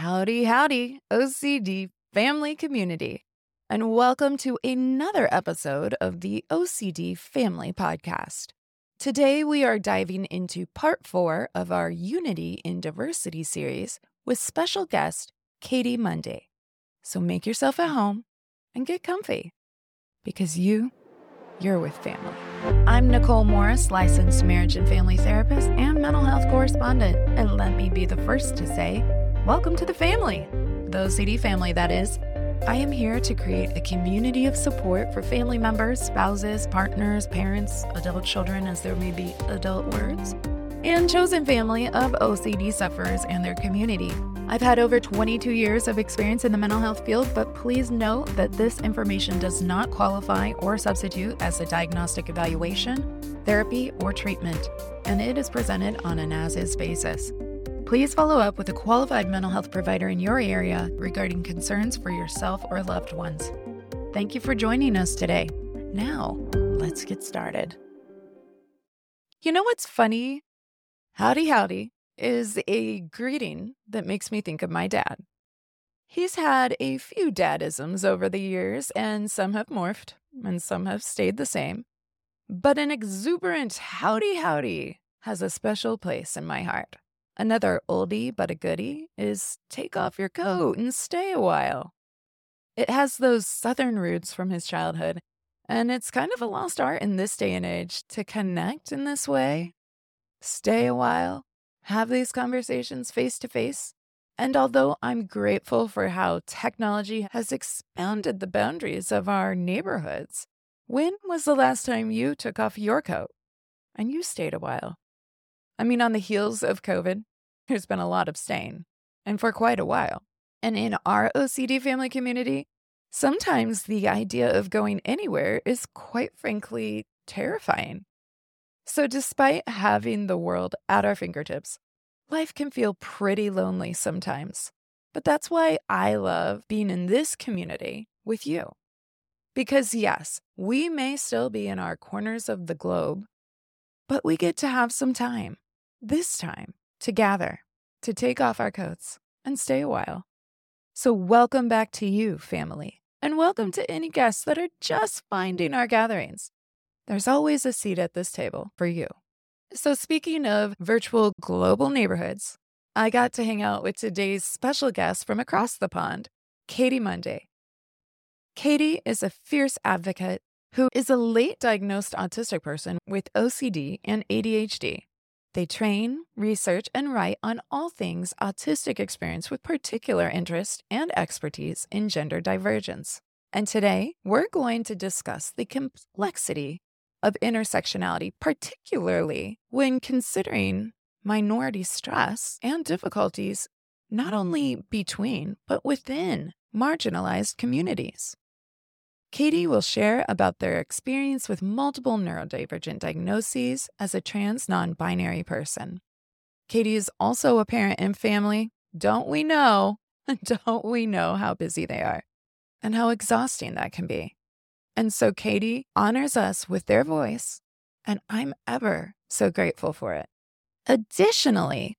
Howdy, howdy, OCD family community, and welcome to another episode of the OCD Family Podcast. Today, we are diving into part four of our Unity in Diversity series with special guest Katie Munday. So make yourself at home and get comfy because you, you're with family. I'm Nicole Morris, licensed marriage and family therapist and mental health correspondent. And let me be the first to say, welcome to the family, the OCD family, that is. I am here to create a community of support for family members, spouses, partners, parents, adult children, as there may be adult words, and chosen family of OCD sufferers and their community. I've had over 22 years of experience in the mental health field, but please note that this information does not qualify or substitute as a diagnostic evaluation, therapy, or treatment, and it is presented on an as is basis. Please follow up with a qualified mental health provider in your area regarding concerns for yourself or loved ones. Thank you for joining us today. Now, let's get started. You know what's funny? Howdy, howdy is a greeting that makes me think of my dad. He's had a few dadisms over the years, and some have morphed, and some have stayed the same. But an exuberant howdy, howdy has a special place in my heart. Another oldie but a goodie is take off your coat and stay a while. It has those southern roots from his childhood, and it's kind of a lost art in this day and age to connect in this way. Stay a while, have these conversations face to face. And although I'm grateful for how technology has expanded the boundaries of our neighborhoods, when was the last time you took off your coat and you stayed a while? I mean, on the heels of COVID, there's been a lot of staying, and for quite a while. And in our OCD family community, sometimes the idea of going anywhere is quite frankly terrifying. So, despite having the world at our fingertips, life can feel pretty lonely sometimes. But that's why I love being in this community with you. Because, yes, we may still be in our corners of the globe, but we get to have some time, this time, to gather, to take off our coats, and stay a while. So, welcome back to you, family, and welcome to any guests that are just finding our gatherings. There's always a seat at this table for you. So, speaking of virtual global neighborhoods, I got to hang out with today's special guest from across the pond, Katie Munday. Katie is a fierce advocate who is a late diagnosed autistic person with OCD and ADHD. They train, research, and write on all things autistic experience with particular interest and expertise in gender divergence. And today, we're going to discuss the complexity of intersectionality, particularly when considering minority stress and difficulties not only between, but within marginalized communities. Katie will share about their experience with multiple neurodivergent diagnoses as a trans non binary person. Katie is also a parent and family. Don't we know? Don't we know how busy they are and how exhausting that can be? And so Katie honors us with their voice, and I'm ever so grateful for it. Additionally,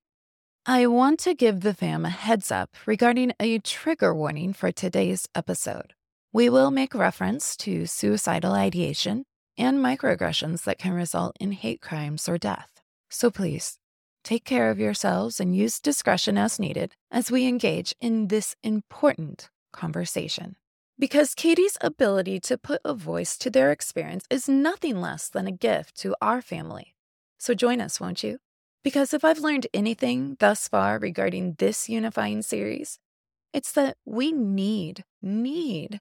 I want to give the fam a heads up regarding a trigger warning for today's episode. We will make reference to suicidal ideation and microaggressions that can result in hate crimes or death. So please take care of yourselves and use discretion as needed as we engage in this important conversation. Because Katie's ability to put a voice to their experience is nothing less than a gift to our family. So join us, won't you? Because if I've learned anything thus far regarding this unifying series, it's that we need, need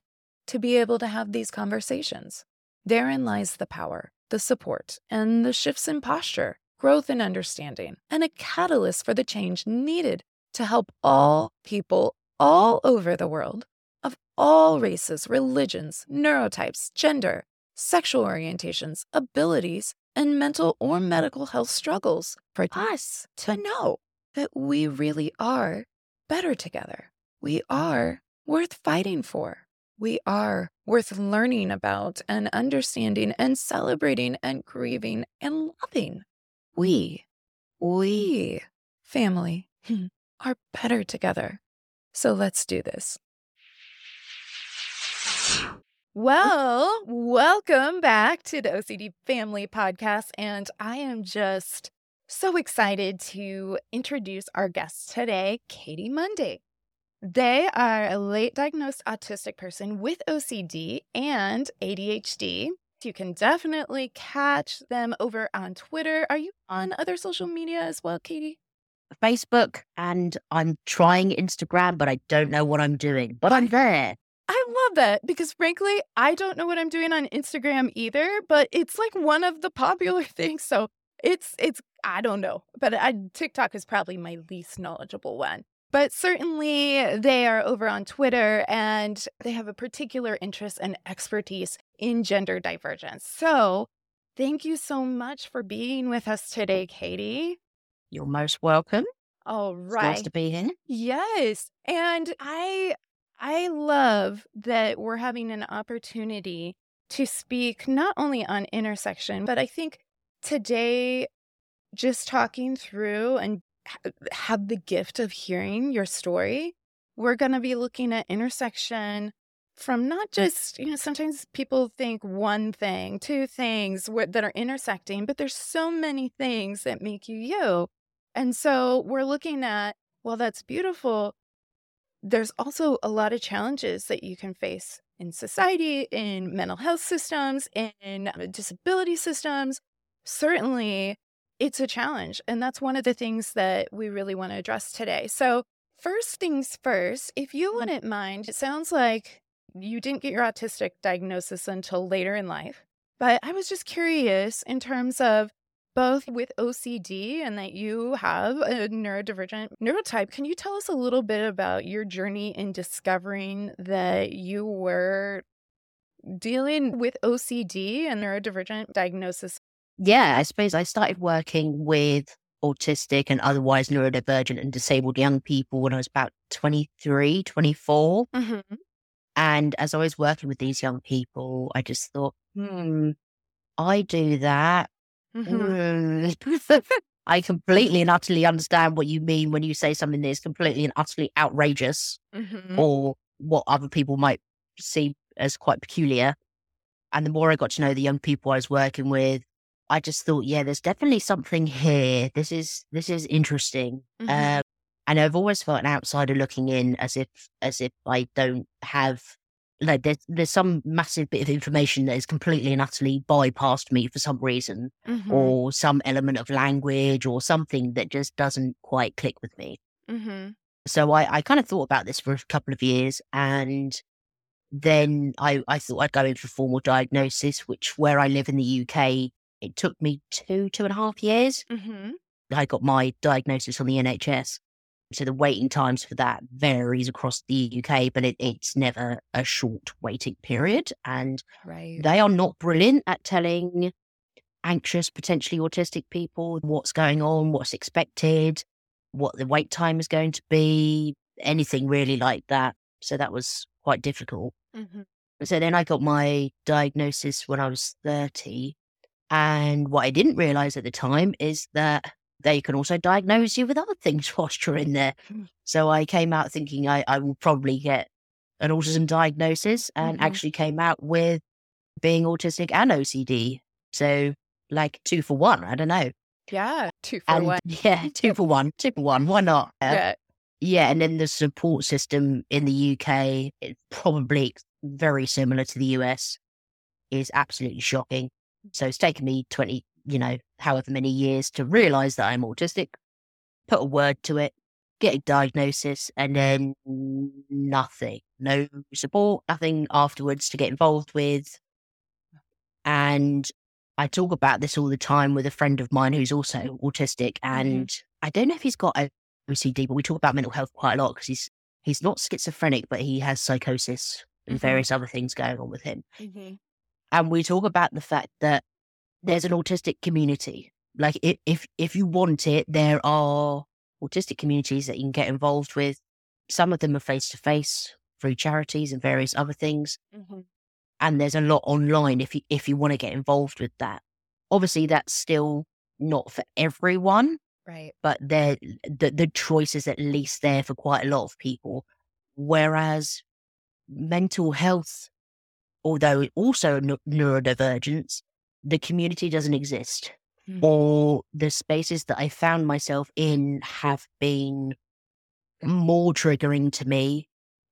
to be able to have these conversations. Therein lies the power, the support, and the shifts in posture, growth in understanding, and a catalyst for the change needed to help all people all over the world of all races, religions, neurotypes, gender, sexual orientations, abilities, and mental or medical health struggles for us to know that we really are better together. We are worth fighting for we are worth learning about and understanding and celebrating and grieving and loving. We, we, family, hmm, are better together. So let's do this. Well, welcome back to the OCD Family Podcast. And I am just so excited to introduce our guest today, Katie Munday. They are a late diagnosed autistic person with OCD and ADHD. You can definitely catch them over on Twitter. Are you on other social media as well, Katie? Facebook and I'm trying Instagram, but I don't know what I'm doing, but I'm there. I love that because frankly, I don't know what I'm doing on Instagram either, but it's like one of the popular things. So it's it's I don't know, but I, TikTok is probably my least knowledgeable one. But certainly they are over on Twitter and they have a particular interest and expertise in gender divergence. So thank you so much for being with us today, Katie. You're most welcome. All right. It's nice to be here. Yes. And I I love that we're having an opportunity to speak not only on intersection, but I think today just talking through and ha- have the gift of hearing your story, we're going to be looking at intersection from not just, you know, sometimes people think one thing, two things that are intersecting, but there's so many things that make you you. And so we're looking at, well, that's beautiful. There's also a lot of challenges that you can face in society, in mental health systems, in uh, disability systems. Certainly, it's a challenge. And that's one of the things that we really want to address today. So, first things first, if you mm-hmm. wouldn't mind, it sounds like you didn't get your autistic diagnosis until later in life. But I was just curious in terms of both with OCD and that you have a neurodivergent neurotype. Can you tell us a little bit about your journey in discovering that you were dealing with OCD and neurodivergent diagnosis? Yeah, I suppose I started working with autistic and otherwise neurodivergent and disabled young people when I was about 23, 24. Mm-hmm. And as I was working with these young people, I just thought, hmm, I do that. Mm-hmm. Mm. I completely and utterly understand what you mean when you say something that is completely and utterly outrageous Mm-hmm. or what other people might see as quite peculiar. And the more I got to know the young people I was working with, I just thought, yeah, there's definitely something here. This is this is interesting. Mhm. Um, and I've always felt an outsider looking in, as if as if I don't have like there's there's some massive bit of information that is completely and utterly bypassed me for some reason, Mhm. or some element of language or something that just doesn't quite click with me. Mhm. So I, I kind of thought about this for a couple of years and then I, I thought I'd go in for formal diagnosis, which where I live in the UK, it took me two, two and a half years. Mhm. I got my diagnosis on the NHS. So the waiting times for that varies across the UK, but it, it's never a short waiting period. And Right. they are not brilliant at telling anxious, potentially autistic people what's going on, what's expected, what the wait time is going to be, anything really like that. So that was quite difficult. Mhm. So then I got my diagnosis when I was 30. And what I didn't realize at the time is that they can also diagnose you with other things whilst you're in there. Mm. So I came out thinking I, I will probably get an autism diagnosis and Mhm. actually came out with being autistic and OCD. So like two for one, I don't know. Yeah. Two for And one. yeah, two for one, two for one. Why not? Uh, Yeah. yeah, and then the support system in the UK, it's probably very similar to the US, is absolutely shocking. So it's taken me 20, you know, however many years to realize that I'm autistic, put a word to it, get a diagnosis, and then nothing. No support, nothing afterwards to get involved with. And I talk about this all the time with a friend of mine who's also autistic. And I don't know if he's got OCD, but we talk about mental health quite a lot because he's he's not schizophrenic, but he has psychosis and Mhm. various other things going on with him. Mhm. And we talk about the fact that there's an autistic community. Like if if you want it, there are autistic communities that you can get involved with. Some of them are face to face through charities and various other things Mhm. and there's a lot online if you if you want to get involved with that. Obviously, that's still not for everyone, Right. but there the the choice is at least there for quite a lot of people. Whereas mental health, although also n- neurodivergence, the community doesn't exist. Mm. Or the spaces that I found myself in have been more triggering to me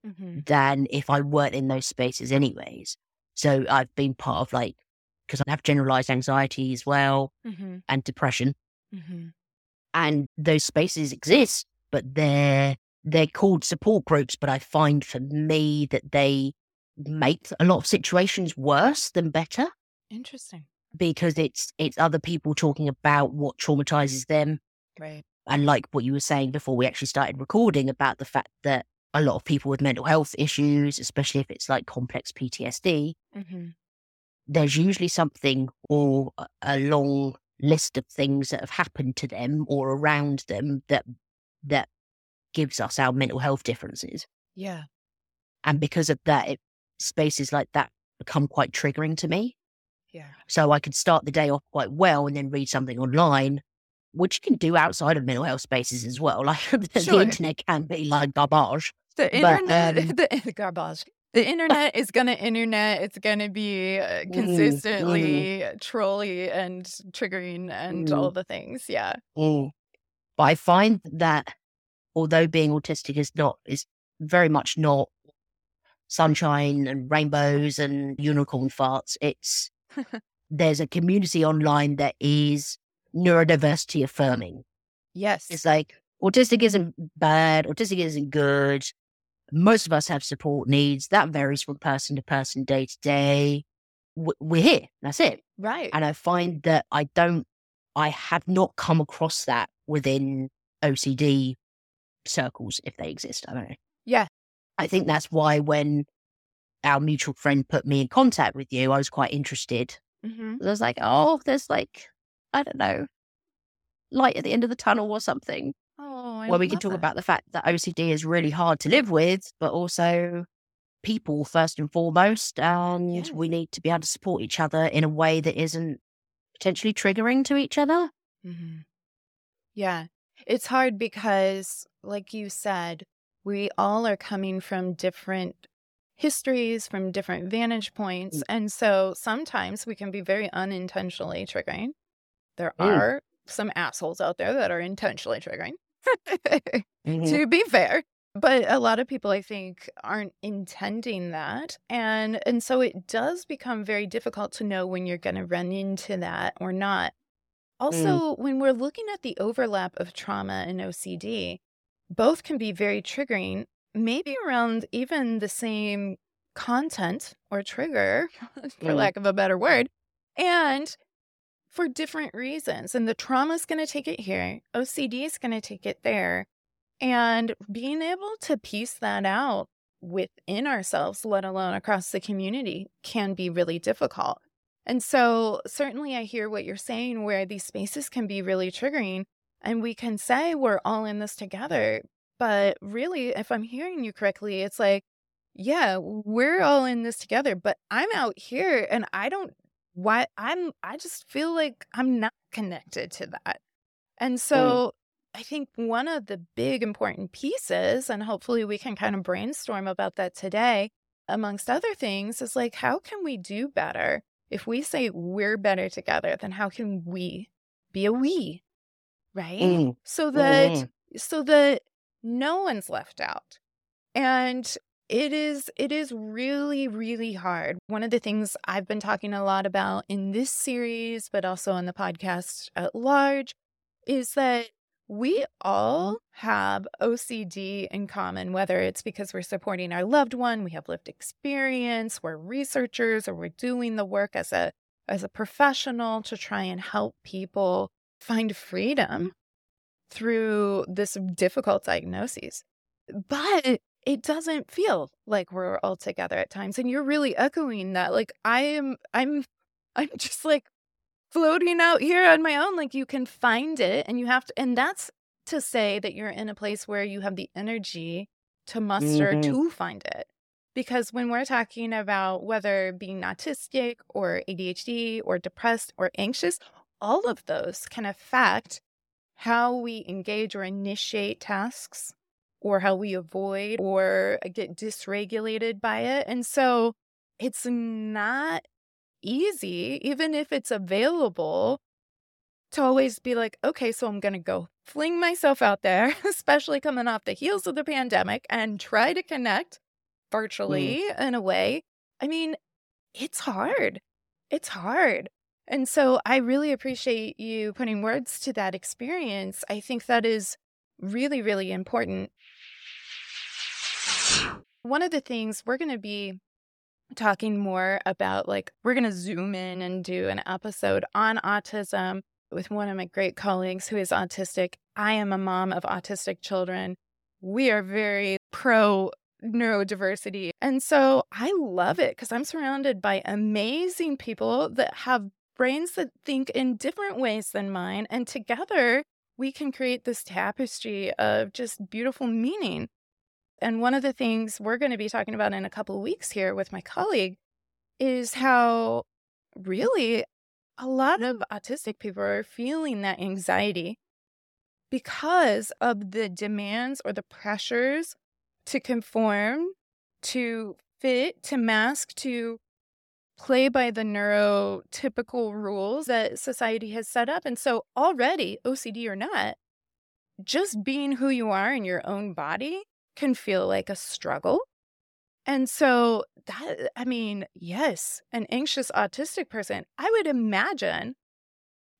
Mm-hmm. than if I weren't in those spaces, anyways. So I've been part of like, because I have generalized anxiety as well Mm-hmm. and depression. Mm-hmm. and those spaces exist, but they're they're called support groups. But I find for me that they make a lot of situations worse than better Interesting. because it's it's other people talking about what traumatizes them, Right. and like what you were saying before we actually started recording about the fact that a lot of people with mental health issues, especially if it's like complex PTSD, Mm-hmm. there's usually something or a- long list of things that have happened to them or around them that that gives us our mental health differences Yeah. and because of that it, spaces like that become quite triggering to me Yeah. so i could start the day off quite well and then read something online which you can do outside of mental health spaces as well like the, Sure. internet can be like garbage The But, internet, um, the, the garbage. The internet is gonna internet. It's gonna be uh, Mm, consistently trolly and triggering and Mm. all the things. Yeah. Mm. But I find that although being autistic is not is very much not sunshine and rainbows and unicorn farts, it's there's a community online that is neurodiversity affirming. Yes. It's like autistic isn't bad, autistic isn't good. Most of us have support needs. That varies from person to person, day to day. We're here. That's it. right. And I find that I don't, I have not come across that within OCD circles, if they exist. I don't know. Yeah. I think that's why when our mutual friend put me in contact with you, I was quite interested. hmm I was like, oh, there's like, I don't know, light at the end of the tunnel or something Oh, I where we can talk that. about the fact that OCD is really hard to live with, but also people first and foremost. And Yeah. we need to be able to support each other in a way that isn't potentially triggering to each other. hmm Yeah. It's hard because, like you said, we all are coming from different histories, from different vantage points. Mm. And so sometimes we can be very unintentionally triggering. There Mm. are some assholes out there that are intentionally triggering, Mhm. to be fair. But a lot of people, I think, aren't intending that. And and so it does become very difficult to know when you're going to run into that or not. Also, when we're looking at the overlap of trauma and OCD, both can be very triggering, maybe around even the same content or trigger, for Mm. lack of a better word, and for different reasons. And the trauma is going to take it here, OCD is going to take it there. And being able to piece that out within ourselves, let alone across the community, can be really difficult. And so, certainly, I hear what you're saying, where these spaces can be really triggering, and we can say we're all in this together. But really, if I'm hearing you correctly, it's like, yeah, we're all in this together, but I'm out here and I don't, why, I'm, I just feel like I'm not connected to that. And mm. so, I think one of the big important pieces, and hopefully we can kind of brainstorm about that today, amongst other things, is like, how can we do better? If we say we're better together, then how can we be a we? Right? Mm. So that Mhm. so that no one's left out. And it is it is really really hard. One of the things I've been talking a lot about in this series but also on the podcast at large is that we all have OCD in common, whether it's because we're supporting our loved one, we have lived experience, we're researchers, or we're doing the work as a as a professional to try and help people find freedom through this difficult diagnosis. But it doesn't feel like we're all together at times. And you're really echoing that. Like I am I'm I'm just like floating out here on my own. Like you can find it and you have to and that's to say that you're in a place where you have the energy to muster Mhm. to find it. Because when we're talking about whether being autistic or ADHD or depressed or anxious, all of those can affect how we engage or initiate tasks or how we avoid or get dysregulated by it. And so it's not easy, even if it's available, to always be like, okay, so I'm going to go fling myself out there, especially coming off the heels of the pandemic, and try to connect Mm. virtually in a way. I mean, it's hard. It's hard. And so I really appreciate you putting words to that experience. I think that is really, really important. One of the things we're going to be talking more about, like, we're going to zoom in and do an episode on autism with one of my great colleagues who is autistic. I am a mom of autistic children. We are very pro neurodiversity. And so I love it because I'm surrounded by amazing people that have brains that think in different ways than mine. And together we can create this tapestry of just beautiful meaning. And one of the things we're going to be talking about in a couple of weeks here with my colleague is how really a lot of autistic people are feeling that anxiety because of the demands or the pressures to conform, to fit, to mask, to play by the neurotypical rules that society has set up. And so, already, OCD or not, just being who you are in your own body can feel like a struggle. And so, that, I mean, yes, an anxious autistic person, I would imagine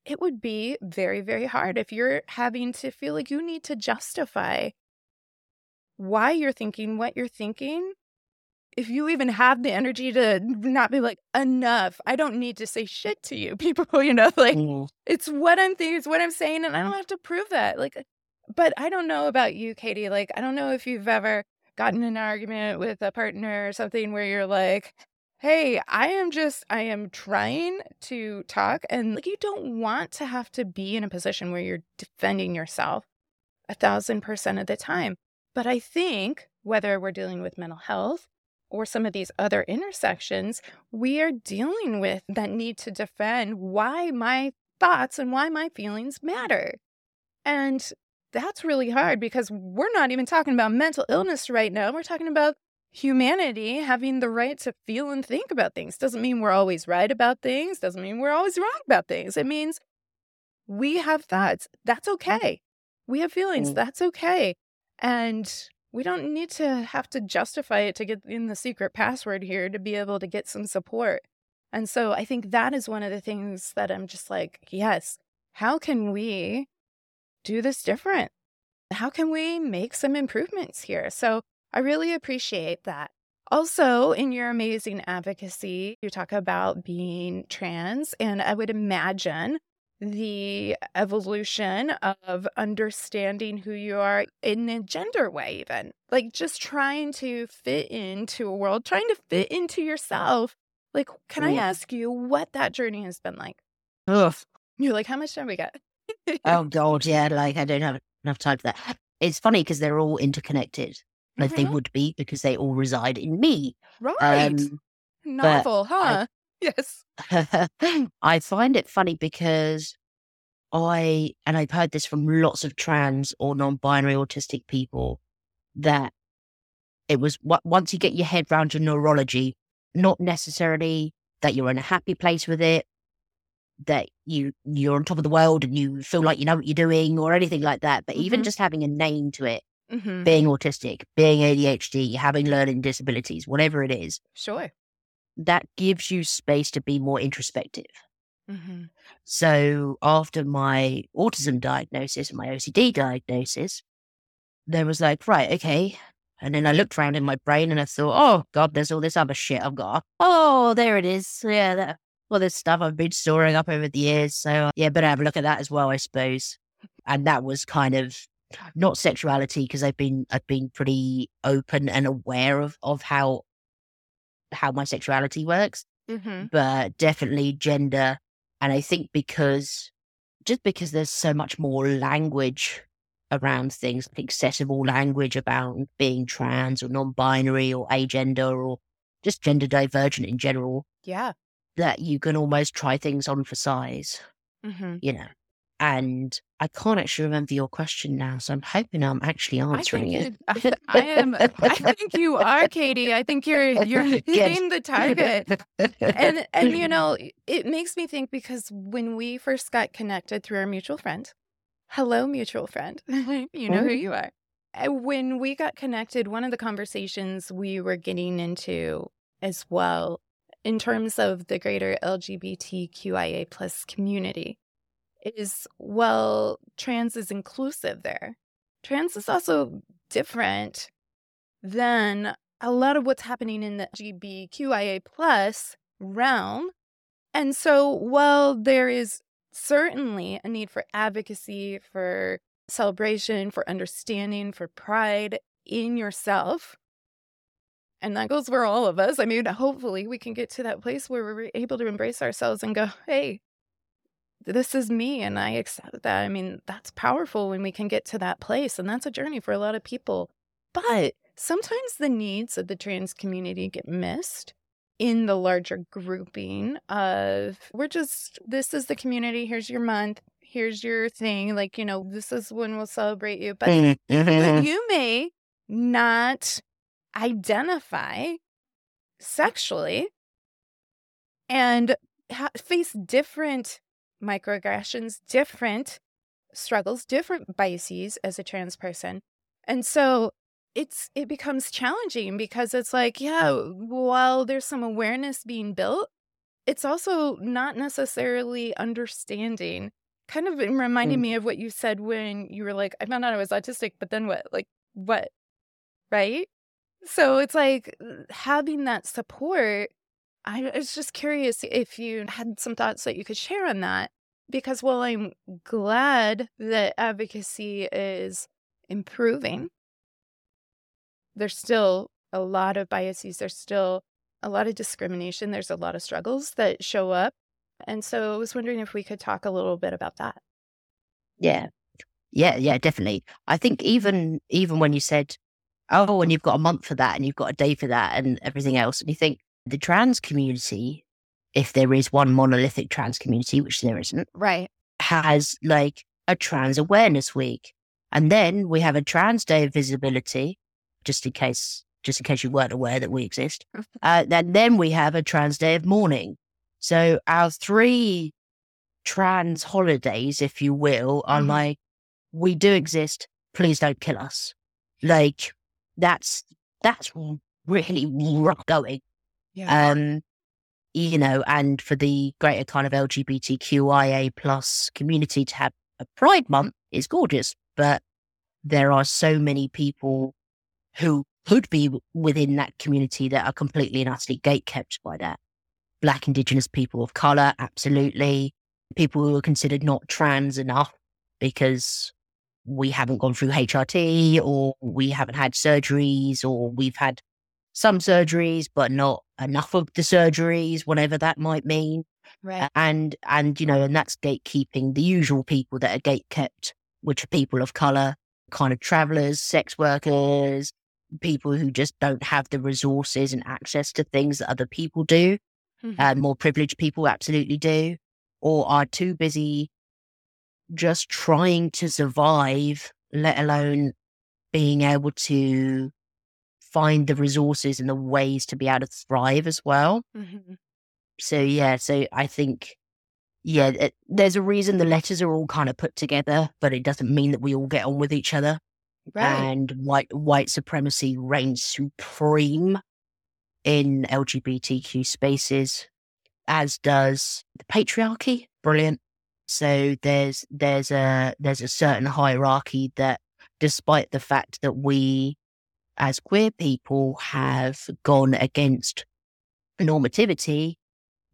it would be very, very hard if you're having to feel like you need to justify why you're thinking what you're thinking. If you even have the energy to not be like, enough, I don't need to say shit to you, people, you know, like Mm. it's what I'm thinking, it's what I'm saying, and I don't have to prove that. Like, but I don't know about you, Katie. Like, I don't know if you've ever gotten an argument with a partner or something where you're like, hey, I am just, I am trying to talk. And like, you don't want to have to be in a position where you're defending yourself a thousand percent of the time. But I think whether we're dealing with mental health or some of these other intersections, we are dealing with that need to defend why my thoughts and why my feelings matter. And that's really hard because we're not even talking about mental illness right now. We're talking about humanity having the right to feel and think about things. Doesn't mean we're always right about things, doesn't mean we're always wrong about things. It means we have thoughts. That's okay. We have feelings. Mm. That's okay. And we don't need to have to justify it to get in the secret password here to be able to get some support. And so I think that is one of the things that I'm just like, yes, how can we do this different? How can we make some improvements here? So I really appreciate that. Also, in your amazing advocacy, you talk about being trans, and I would imagine the evolution of understanding who you are in a gender way, even like just trying to fit into a world, trying to fit into yourself. Like, can I ask you what that journey has been like? Ugh. You're like, how much time we got? Oh God, yeah. Like I don't have enough time for that. It's funny because they're all interconnected. Like they Mhm. would be because they all reside in me. Right. Um, Novel, huh? Yes. I find it funny because I, and I've heard this from lots of trans or non binary autistic people, that it was what once you get your head round your neurology, not necessarily that you're in a happy place with it, that you you're on top of the world and you feel like you know what you're doing or anything like that. But even Mhm. just having a name to it, hmm being autistic, being ADHD, having learning disabilities, whatever it is, Sure. That gives you space to be more introspective. hmm So after my autism diagnosis and my OCD diagnosis, there was like, right, okay. And then I looked around in my brain and I thought, oh God, there's all this other shit I've got. Oh, there it is. Yeah, that, all this stuff I've been storing up over the years. So yeah, better have a look at that as well, I suppose. And that was kind of not sexuality because I've been I've been pretty open and aware of of how how my sexuality works hmm but definitely gender. And I think because just because there's so much more language around things, like accessible language about being trans or non binary or agender or just gender divergent in general, Yeah. that you can almost try things on for size, hmm you know. And I can't actually remember your question now, so I'm hoping I'm actually answering I it. I, I, am. I think you are, Katie. I think you're you're hitting the target. And and you know, it makes me think because when we first got connected through our mutual friend, hello, mutual friend, you know who Mhm. you are. When we got connected, one of the conversations we were getting into as well, in terms of the greater LGBTQIA plus community, is well, trans is inclusive there. Trans is also different than a lot of what's happening in the LGBTQIA plus realm. And so while there is certainly a need for advocacy, for celebration, for understanding, for pride in yourself, and that goes for all of us. I mean, hopefully we can get to that place where we're able to embrace ourselves and go, hey, this is me and I accept that. I mean, that's powerful when we can get to that place. And that's a journey for a lot of people. But sometimes the needs of the trans community get missed in the larger grouping of we're just, this is the community, here's your month, here's your thing. Like, you know, this is when we'll celebrate you. But Mm, but mhm. you may not identify sexually and ha- face different microaggressions, different struggles, different biases as a trans person. And so it's it becomes challenging because it's like, yeah, while there's some awareness being built, it's also not necessarily understanding. Kind of reminding Mm. me of what you said when you were like, I found out I was autistic, but then what? Like, what? Right? So it's like uh, having that support. I was just curious if you had some thoughts that you could share on that. Because while I'm glad that advocacy is improving, there's still a lot of biases. There's still a lot of discrimination. There's a lot of struggles that show up. And so I was wondering if we could talk a little bit about that. Yeah. Yeah, yeah, definitely. I think even even when you said, oh, and you've got a month for that and you've got a day for that and everything else, and you think the trans community, if there is one monolithic trans community, which there isn't, Right. has like a trans awareness week. And then we have a trans day of visibility, just in case just in case you weren't aware that we exist. Uh, and then we have a trans day of mourning. So our three trans holidays, if you will, are Mhm. like, we do exist. Please don't kill us. Like that's that's really rough going. Um, you know, and for the greater kind of LGBTQIA plus community to have a Pride Month is gorgeous, but there are so many people who could be within that community that are completely and utterly gatekept by that. Black, Indigenous people of color, absolutely. People who are considered not trans enough because we haven't gone through HRT or we haven't had surgeries or we've had some surgeries, but not enough of the surgeries, whatever that might mean. Right. And, and, you know, and that's gatekeeping the usual people that are gatekept, which are people of color, kind of travelers, sex workers, people who just don't have the resources and access to things that other people do. Mhm. Uh, more privileged people absolutely do, or are too busy just trying to survive, let alone being able to find the resources and the ways to be able to thrive as well. Mhm. So, yeah, so I think, yeah, it, there's a reason the letters are all kind of put together, but it doesn't mean that we all get on with each other Right. and white white supremacy reigns supreme in LGBTQ spaces, as does the patriarchy. Brilliant. So there's there's a there's a certain hierarchy that, despite the fact that we, as queer people, have gone against normativity,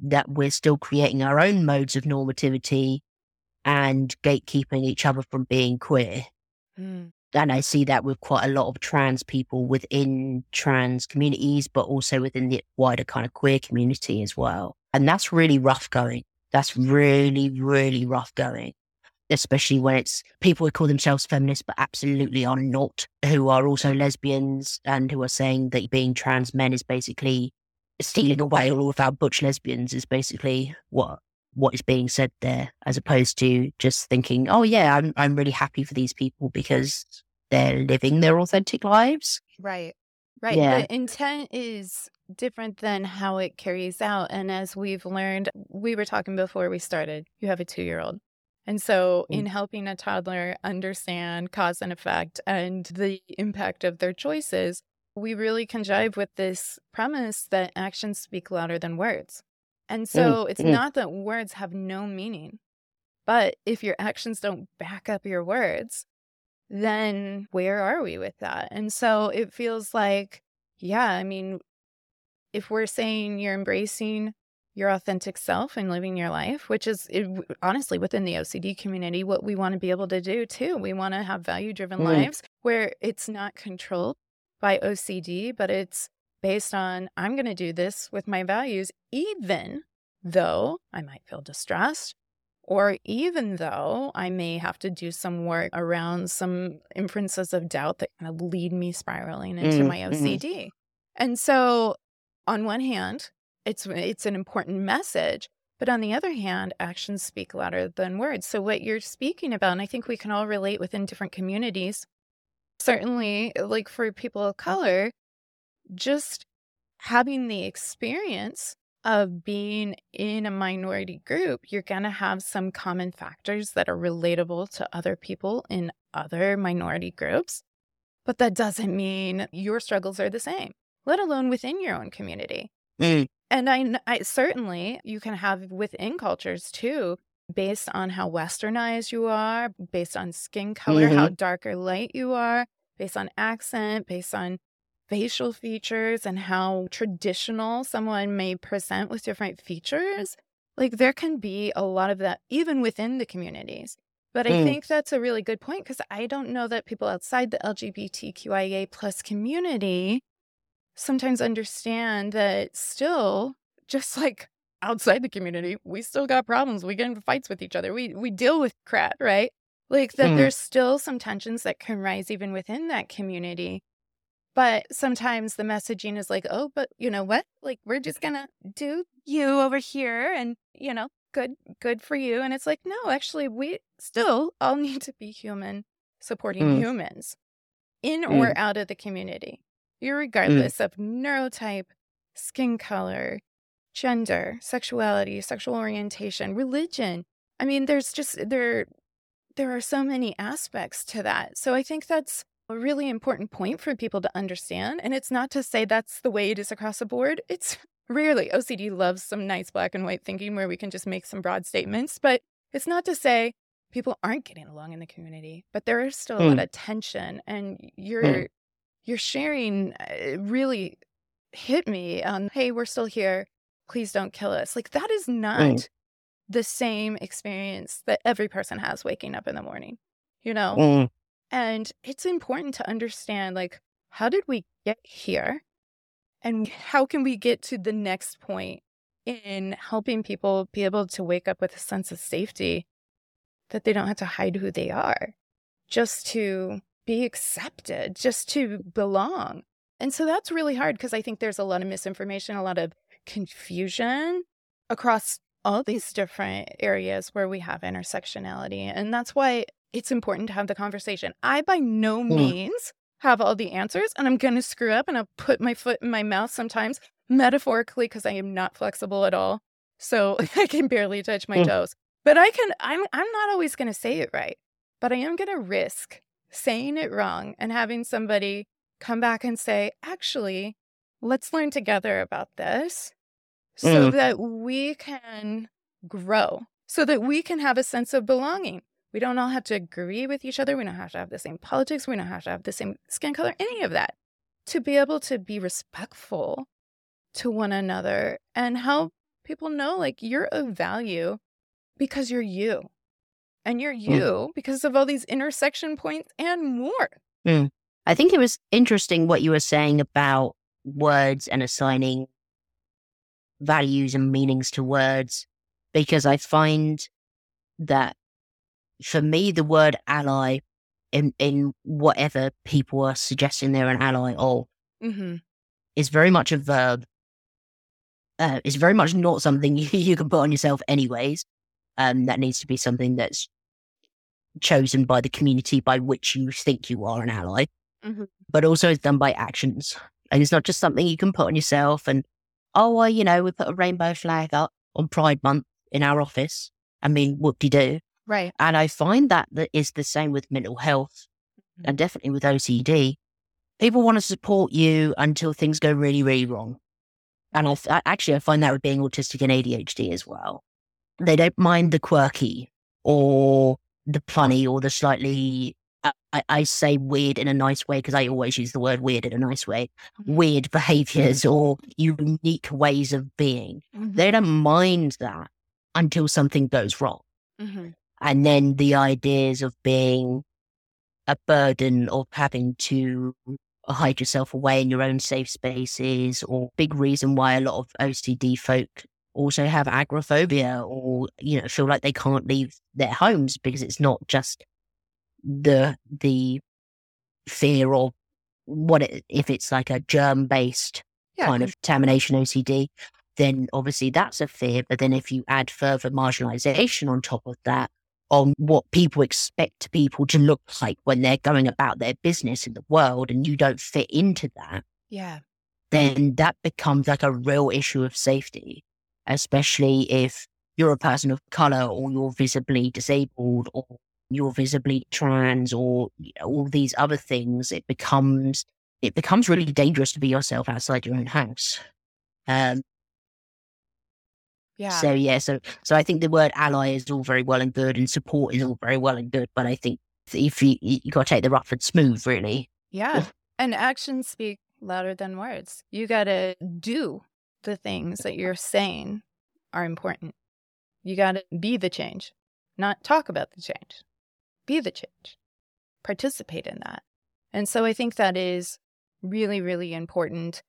that we're still creating our own modes of normativity and gatekeeping each other from being queer Mm. and I see that with quite a lot of trans people within trans communities, but also within the wider kind of queer community as well. And that's really rough going. That's really, really rough going, especially when it's people who call themselves feminists, but absolutely are not, who are also lesbians and who are saying that being trans men is basically stealing away all of our butch lesbians, is basically what what is being said there, as opposed to just thinking, oh yeah, I'm I'm really happy for these people because they're living their authentic lives. Right. Right. Yeah. The intent is different than how it carries out. And as we've learned, we were talking before we started, you have a two year old. And so, Mm. in helping a toddler understand cause and effect and the impact of their choices, we really can jive with this premise that actions speak louder than words. And so, it's mm. not that words have no meaning, but if your actions don't back up your words, then where are we with that? And so it feels like, yeah, I mean, if we're saying you're embracing your authentic self and living your life, which is it, honestly within the OCD community, what we want to be able to do too. We want to have value driven Mm. lives where it's not controlled by OCD, but it's based on I'm going to do this with my values, even though I might feel distressed, or even though I may have to do some work around some inferences of doubt that kind of lead me spiraling into Mm, my. OCD. And so, on one hand, it's it's an important message, but on the other hand, actions speak louder than words. So what you're speaking about, and I think we can all relate within different communities. Certainly, like for people of color, just having the experience of being in a minority group, you're going to have some common factors that are relatable to other people in other minority groups. But that doesn't mean your struggles are the same, let alone within your own community. Mm. And I, I certainly you can have within cultures too, based on how westernized you are, based on skin color, how dark or light you are, based on accent, based on facial features and how traditional someone may present with different features. Like there can be a lot of that even within the communities. But I Mm. think that's a really good point because I don't know that people outside the LGBTQIA plus community sometimes understand that still, just like outside the community, we still got problems. We get into fights with each other. We we deal with crap, right? Like that Mm. there's still some tensions that can rise even within that community. But sometimes the messaging is like, oh, but you know what? Like we're just gonna do you over here and you know, good good for you. And it's like, no, actually we still all need to be human, supporting Mm. humans in or Mm. out of the community regardless of neurotype, skin color, gender, sexuality, sexual orientation, religion. I mean, there's just there there are so many aspects to that. So I think that's a really important point for people to understand. And it's not to say that's the way it is across the board. It's rarely OCD loves some nice black and white thinking where we can just make some broad statements, but it's not to say people aren't getting along in the community, but there is still a lot Mm. of tension and you're you're sharing uh, really hit me on hey we're still here. Please don't kill us. Like that is not the same experience that every person has waking up in the morning you know? Mm. and it's important to understand like how did we get here? And how can we get to the next point in helping people be able to wake up with a sense of safety that they don't have to hide who they are just to be accepted, just to belong. And so that's really hard because I think there's a lot of misinformation, a lot of confusion across all these different areas where we have intersectionality. And that's why it's important to have the conversation. I, by no Mm. means, have all the answers, and I'm going to screw up and I'll put my foot in my mouth sometimes, metaphorically, because I am not flexible at all. So I can barely touch my Mm. toes. But I can, I'm, I'm not always going to say it right, but I am going to risk saying it wrong and having somebody come back and say, actually, let's learn together about this so Mm. that we can grow, so that we can have a sense of belonging. We don't all have to agree with each other. We don't have to have the same politics. We don't have to have the same skin color, any of that. To be able to be respectful to one another and help people know like you're of value because you're you. And you're you because of all these intersection points and more. I think it was interesting what you were saying about words and assigning values and meanings to words, because I find that for me, the word ally in, in whatever people are suggesting they're an ally of Mm-hmm. is very much a verb. uh, it's very much not something you, you can put on yourself, anyways. Um, that needs to be something that's chosen by the community by which you think you are an ally, mm-hmm. but also it's done by actions. And it's not just something you can put on yourself and, oh, well, you know, we put a rainbow flag up on Pride Month in our office. I mean, what do you do? Right. And I find that that is the same with mental health mm-hmm. and definitely with OCD. People want to support you until things go really, really wrong. And I, I actually I find that with being autistic and ADHD as well. They don't mind the quirky or the funny or the slightly I, I, say weird in a nice way because I always use the word weird in a nice way. Mm-hmm. Weird behaviors or unique ways of being. Mm-hmm. They don't mind that until something goes wrong. Mm-hmm. And then the ideas of being a burden of having to hide yourself away in your own safe spaces or big reason why a lot of OCD folk also have agoraphobia or you know feel like they can't leave their homes because it's not just the the fear of what it, if it's like a germ based yeah. kind of contamination OCD, then obviously that's a fear. But then if you add further marginalization on top of that, on what people expect people to look like when they're going about their business in the world and you don't fit into that. Yeah. Then that becomes like a real issue of safety, especially if you're a person of color or you're visibly disabled or you're visibly trans or all these other things. It becomes, it becomes really dangerous to be yourself outside your own house. Um, yeah. So yeah, so so I think the word ally is all very well and good, and support is all very well and good, but I think if you you got to take the rough and smooth, really. Yeah, and actions speak louder than words. You got to do the things that you're saying are important. You got to be the change, not talk about the change. Be the change. Participate in that. And so I think that is really, really important.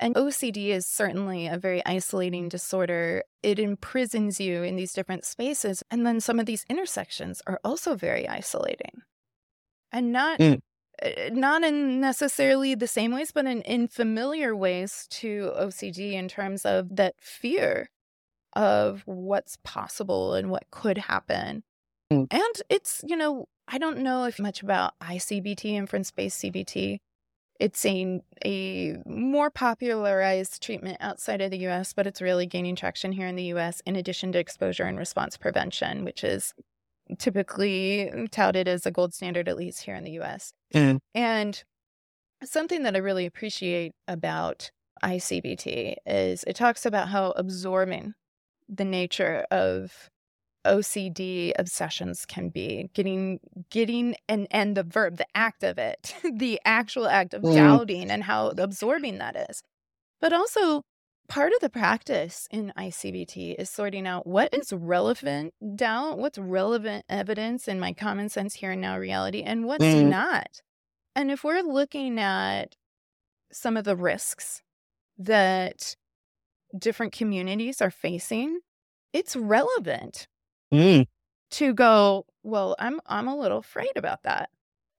And OCD is certainly a very isolating disorder. It imprisons you in these different spaces. And then some of these intersections are also very isolating. And not mm. Not in necessarily the same ways, but in, in familiar ways to OCD in terms of that fear of what's possible and what could happen. Mm. And it's, you know, I don't know if much about ICBT, inference based CBT. It's a, a more popularized treatment outside of the US, but it's really gaining traction here in the US, in addition to exposure and response prevention, which is typically touted as a gold standard, at least here in the US. Mm. And something that I really appreciate about ICBT is it talks about how absorbing the nature of OCD obsessions can be getting getting and and the verb the act of it the actual act of mm. doubting and how absorbing that is but also part of the practice in ICBT is sorting out what is relevant doubt what's relevant evidence in my common sense here and now reality and what's mm. not and if we're looking at some of the risks that different communities are facing it's relevant mm. to go, well, I'm I'm a little afraid about that.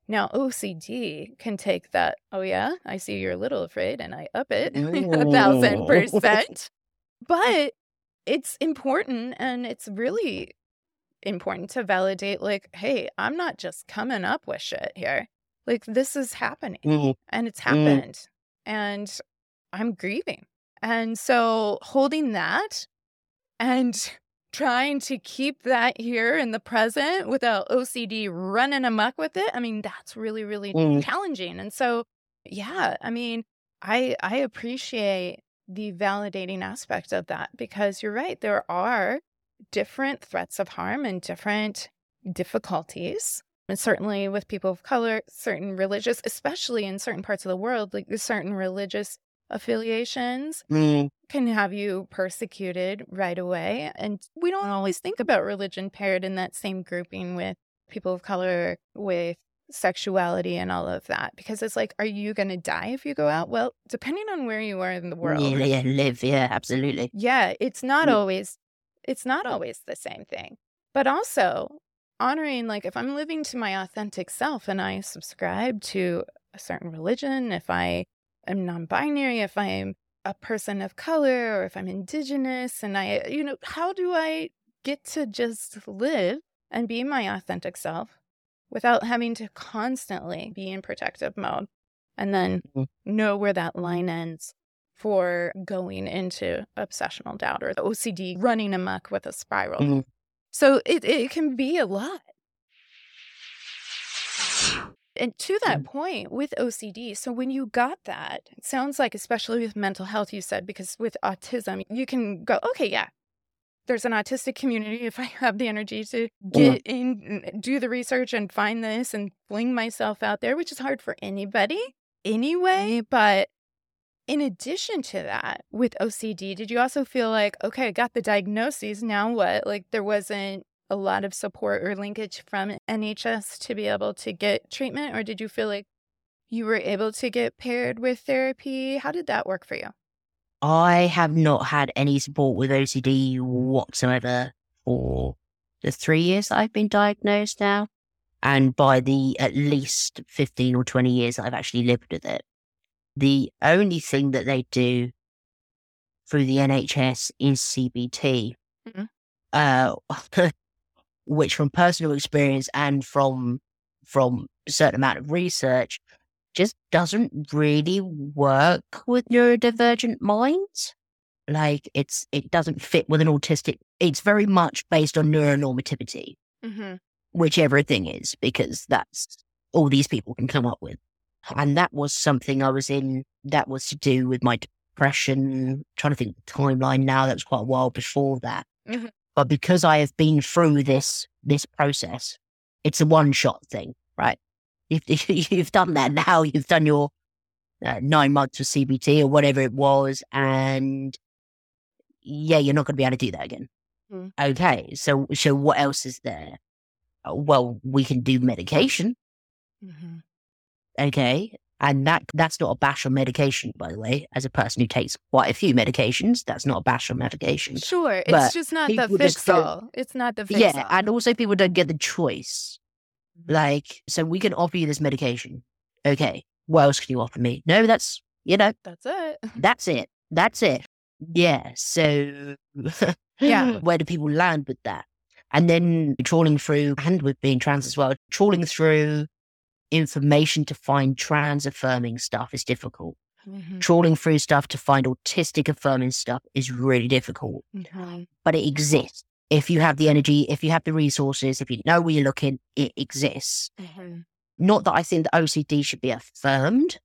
Now OCD can take that, oh yeah, I see you're a little afraid and I up it a thousand percent. But it's important and it's really important to validate like, hey, I'm not just coming up with shit here. Like this is happening mm. and it's mm. happened. Mm. And I'm grieving. And so holding that and trying to keep that here in the present without OCD running amok with it, I mean, that's really, really mm. challenging. And so, yeah, I mean, I I appreciate the validating aspect of that because you're right. There are different threats of harm and different difficulties. And certainly with people of color, certain religious, especially in certain parts of the world, like certain religious affiliations mm. can have you persecuted right away. And we don't always think about religion paired in that same grouping with people of color, with sexuality and all of that because it's like are you going to die if you go out well depending on where you are in the world yeah, yeah live yeah absolutely yeah it's not mm. always it's not always the same thing but also honoring like if i'm living to my authentic self and i subscribe to a certain religion if i am non binary, if I am a person of color or if I'm indigenous and I, you know, how do I get to just live and be my authentic self without having to constantly be in protective mode and then Mhm. know where that line ends for going into obsessional doubt or the OCD running amok with a spiral. Mhm. So it, it can be a lot. And to that mm. point with OCD, so when you got that, it sounds like, especially with mental health, you said, because with autism, you can go, okay, yeah, there's an autistic community. If I have the energy to get in, do the research and find this and fling myself out there, which is hard for anybody anyway. Mm. But in addition to that, with OCD, did you also feel like, okay, I got the diagnosis. Now what? Like there wasn't a lot of support or linkage from NHS to be able to get treatment? Or did you feel like you were able to get paired with therapy? How did that work for you? I have not had any support with OCD whatsoever for the three years that I've been diagnosed now. And by the at least 15 or 20 years that I've actually lived with it. The only thing that they do through the NHS is CBT, Mhm. uh, which from personal experience and from from a certain amount of research just doesn't really work with neurodivergent minds. Like it's it doesn't fit with an autistic. It's very much based on neuronormativity, Mm-hmm. which everything is, because that's all these people can come up with. And that was something I was in. That was to do with my depression. trying to think of the timeline now. That was quite a while before that. Mhm. But because I have been through this this process, it's a one shot thing, right? You've, you've done that now. You've done your uh, nine months of CBT or whatever it was, and yeah, you're not going to be able to do that again. Mm. Okay, so so what else is there? Uh, Well, we can do medication. Mm-hmm. Okay, and that that's not a bash on medication, by the way. As a person who takes quite a few medications, that's not a bash on medication. Sure. It's But just not the fix all. It's not the fix Yeah, all. and also people don't get the choice. Mm-hmm. Like, so we can offer you this medication. Okay, what else can you offer me? No, that's you know, That's it. that's it. That's it. Yeah. So, Yeah. where do people land with that? And then trawling through, and with being trans as well, trawling through information to find trans affirming stuff is difficult. Mhm. Trawling through stuff to find autistic affirming stuff is really difficult, Mhm. but it exists. If you have the energy, if you have the resources, if you know where you're looking, it exists. Mhm. Not that I think that OCD should be affirmed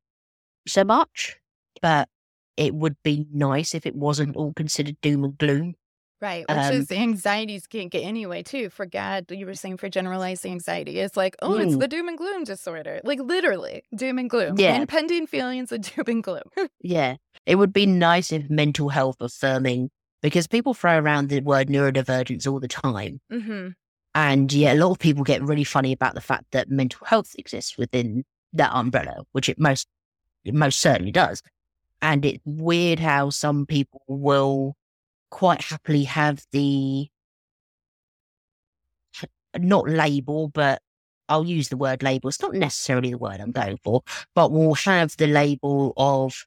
so much, but it would be nice if it wasn't all considered doom and gloom. Right. Which Um, is anxieties can get anyway, too. For God, you were saying for generalized anxiety. It's like, oh, it's Mm. the doom and gloom disorder. Like literally, doom and gloom. Yeah. Impending feelings of doom and gloom. Yeah. It would be nice if mental health affirming, because people throw around the word neurodivergence all the time. hmm And yeah, a lot of people get really funny about the fact that mental health exists within that umbrella, which it most it most certainly does. And it's weird how some people will quite happily have the not label, but I'll use the word label. It's not necessarily the word I'm going for, but we'll have the label of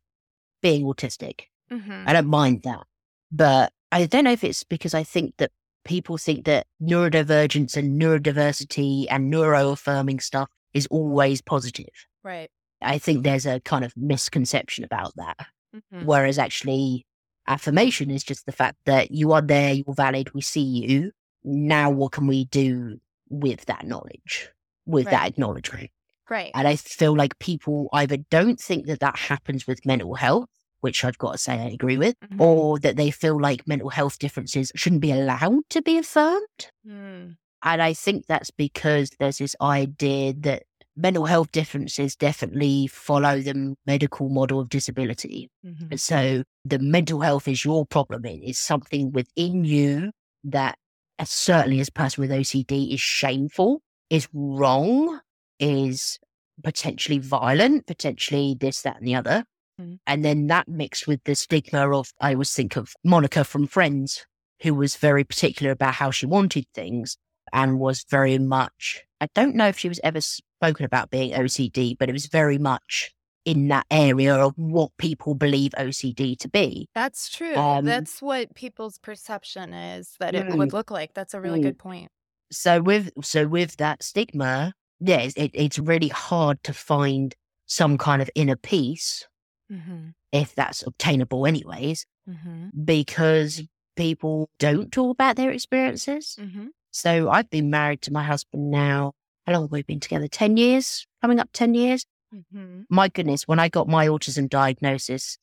being autistic. hmm I don't mind that. But I don't know if it's because I think that people think that neurodivergence and neurodiversity and neuro-affirming stuff is always positive. Right. I think there's a kind of misconception about that. Mhm. Whereas actually, affirmation is just the fact that you are there, you're valid, we see you. Now, what can we do with that knowledge, with Right. that acknowledgement? Right. And I feel like people either don't think that that happens with mental health, which I've got to say I agree with, Mhm. or that they feel like mental health differences shouldn't be allowed to be affirmed. Mm. And I think that's because there's this idea that mental health differences definitely follow the medical model of disability. Mhm. So the mental health is your problem. It is something within you that, as certainly as a person with OCD, is shameful, is wrong, is potentially violent, potentially this, that, and the other. Mm. And then that mixed with the stigma of, I always think of Monica from Friends, who was very particular about how she wanted things and was very much, I don't know if she was ever spoken about being OCD, but it was very much in that area of what people believe OCD to be. That's true. Um, That's what people's perception is that it Mm. would look like. That's a really Mm. good point. So with so with that stigma, yeah, it's, it, it's really hard to find some kind of inner peace Mm-hmm. if that's obtainable, anyways, Mm-hmm. because people don't talk about their experiences. Mm-hmm. So I've been married to my husband now. How long have we been together? Ten years, coming up ten years. Mm-hmm. my goodness, when I got my autism diagnosis,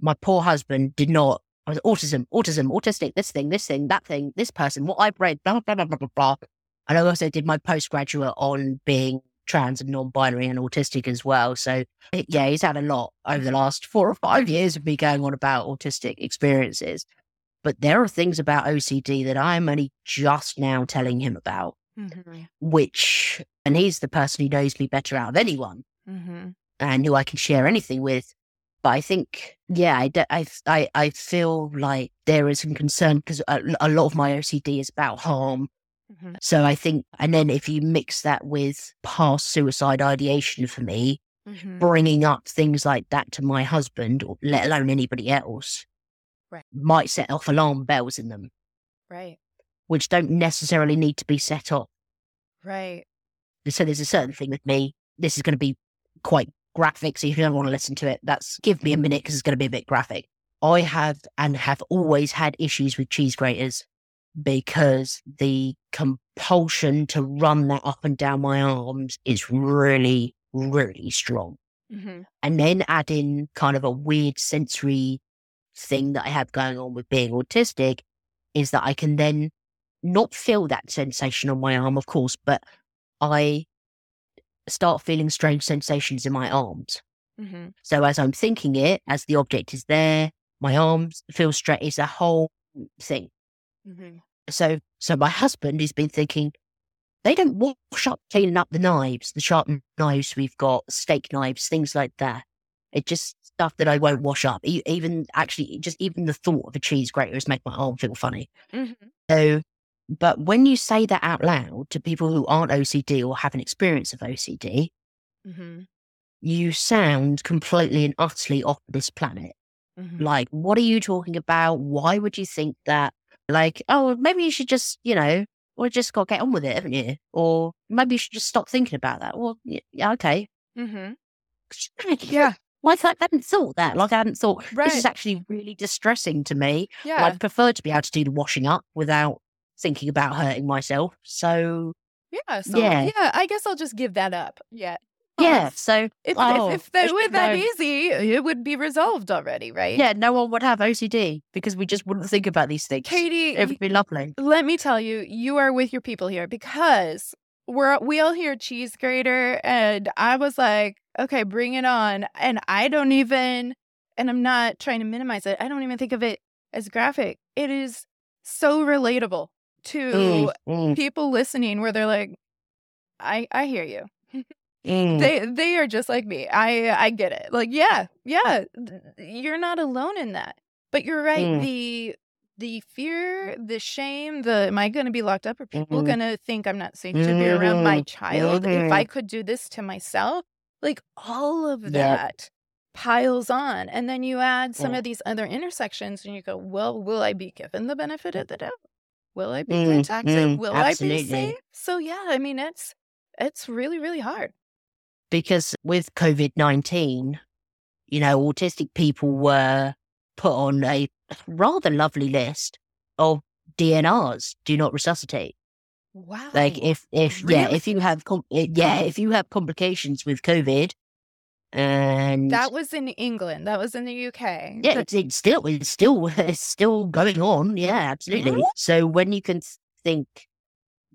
my poor husband did not. I was autism, autism, autistic, this thing, this thing, that thing, this person, what I've read, blah, blah, blah, blah, blah, blah. And I also did my postgraduate on being trans and non binary and autistic as well. So, it- yeah, he's had a lot over the last four or five years of me going on about autistic experiences. But there are things about OCD that I'm only just now telling him about, Mm-hmm. which, and he's the person who knows me better out of anyone Mm-hmm. and who I can share anything with. But I think, yeah, I I I feel like there is some concern because a, a lot of my OCD is about harm. Mm-hmm. So I think, and then if you mix that with past suicide ideation for me, Mm-hmm. bringing up things like that to my husband, or let alone anybody else, Right. might set off alarm bells in them, Right. Which don't necessarily need to be set up. Right. So there's a certain thing with me. This is going to be quite graphic. So if you don't want to listen to it, that's give me a minute because it's going to be a bit graphic. I have and have always had issues with cheese graters because the compulsion to run that up and down my arms is really, really strong. Mm-hmm. And then add in kind of a weird sensory thing that I have going on with being autistic is that I can then not feel that sensation on my arm, of course, but I start feeling strange sensations in my arms. Mm-hmm. So as I'm thinking it, as the object is there, my arms feel straight. It's a whole thing. Mm-hmm. So, so my husband has been thinking, they don't wash up cleaning up the knives, the sharp knives we've got, steak knives, things like that. It's just stuff that I won't wash up. Even actually, just even the thought of a cheese grater has made my arm feel funny. Mm-hmm. So, but when you say that out loud to people who aren't OCD or have an experience of OCD, Mm-hmm. you sound completely and utterly off this planet. Mm-hmm. Like, what are you talking about? Why would you think that? Like, oh, maybe you should just, you know, or just got to get on with it, haven't you? Or maybe you should just stop thinking about that. Well, yeah, okay. Mm-hmm. Yeah. Like, I hadn't thought that. Like, I hadn't thought this is actually really distressing to me. Yeah. I'd prefer to be able to do the washing up without thinking about hurting myself. So, yeah. So yeah. yeah. I guess I'll just give that up. Yeah. yeah. So, If, Oh, if, if that just were that no. easy, it would be resolved already, right? yeah, no one would have OCD because we just wouldn't think about these things. Katie, It would be lovely. let me tell you, you are with your people here because we're we all hear cheese grater, and I was like, okay, bring it on. And I don't even, and I'm not trying to minimize it. I don't even think of it as graphic. It is so relatable to Mm, mm, people listening, where they're like, I I hear you. mm. They they are just like me. I I get it. Like yeah, yeah, you're not alone in that. But you're right. Mm. The the fear, the shame, the am I going to be locked up? Are people Mhm. going to think I'm not safe to be around my Mhm. child if I could do this to myself? Like all of that piles on, and then you add some Yeah. of these other intersections, and you go, well, will I be given the benefit of the doubt? Will I be Mm, mm, will I be safe? So yeah, I mean it's it's really really hard. because with COVID 19, you know, autistic people were put on a rather lovely list of DNRs, do not resuscitate. Wow. Like if, if, yeah, if you have, com- eh, yeah, if you have complications with COVID and that was in England. That was in the UK. yeah, The- it's, it's still, it's still, it's still going on. Yeah, absolutely. Really? So when you can think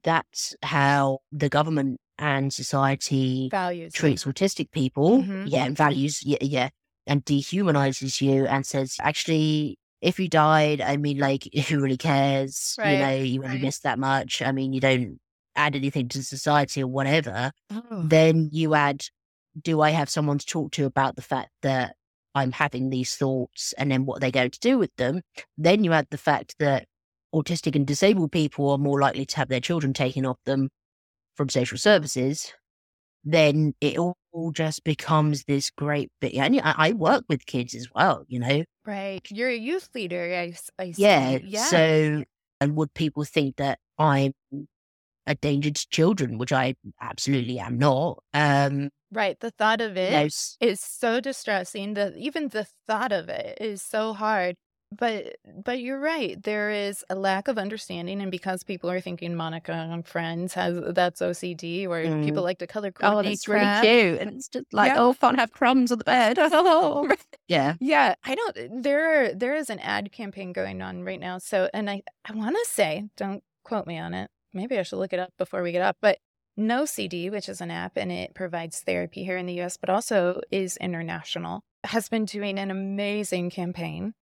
that's how the government and society values. treats autistic people, Mhm. yeah, and values, yeah, yeah, and dehumanizes you and says, actually, if you died, I mean, like, who really cares? Right, You know, you only right. missed that much. I mean, you don't add anything to society or whatever. Oh. Then you add, do I have someone to talk to about the fact that I'm having these thoughts and then what they're going to do with them? Then you add the fact that autistic and disabled people are more likely to have their children taken off them from social services, then it all just becomes this great bit. And I, I work with kids as well, you know. Right. You're a youth leader. I, I see. Yeah. Yeah. So, and would people think that I'm a danger to children, which I absolutely am not. Um, right. The thought of it is so distressing. The even the thought of it is so hard. But but you're right. There is a lack of understanding, and because people are thinking Monica and Friends has that's OCD, or Mm. people like to color oh, coordinate. that's really cute. And it's just like, Yeah. oh, fun, have crumbs on the bed. Oh, yeah. Yeah, I don't. There, are- there is an ad campaign going on right now. So, and I, I want to say, don't quote me on it. Maybe I should look it up before we get up. But NOCD, which is an app and it provides therapy here in the U.S., but also is international, has been doing an amazing campaign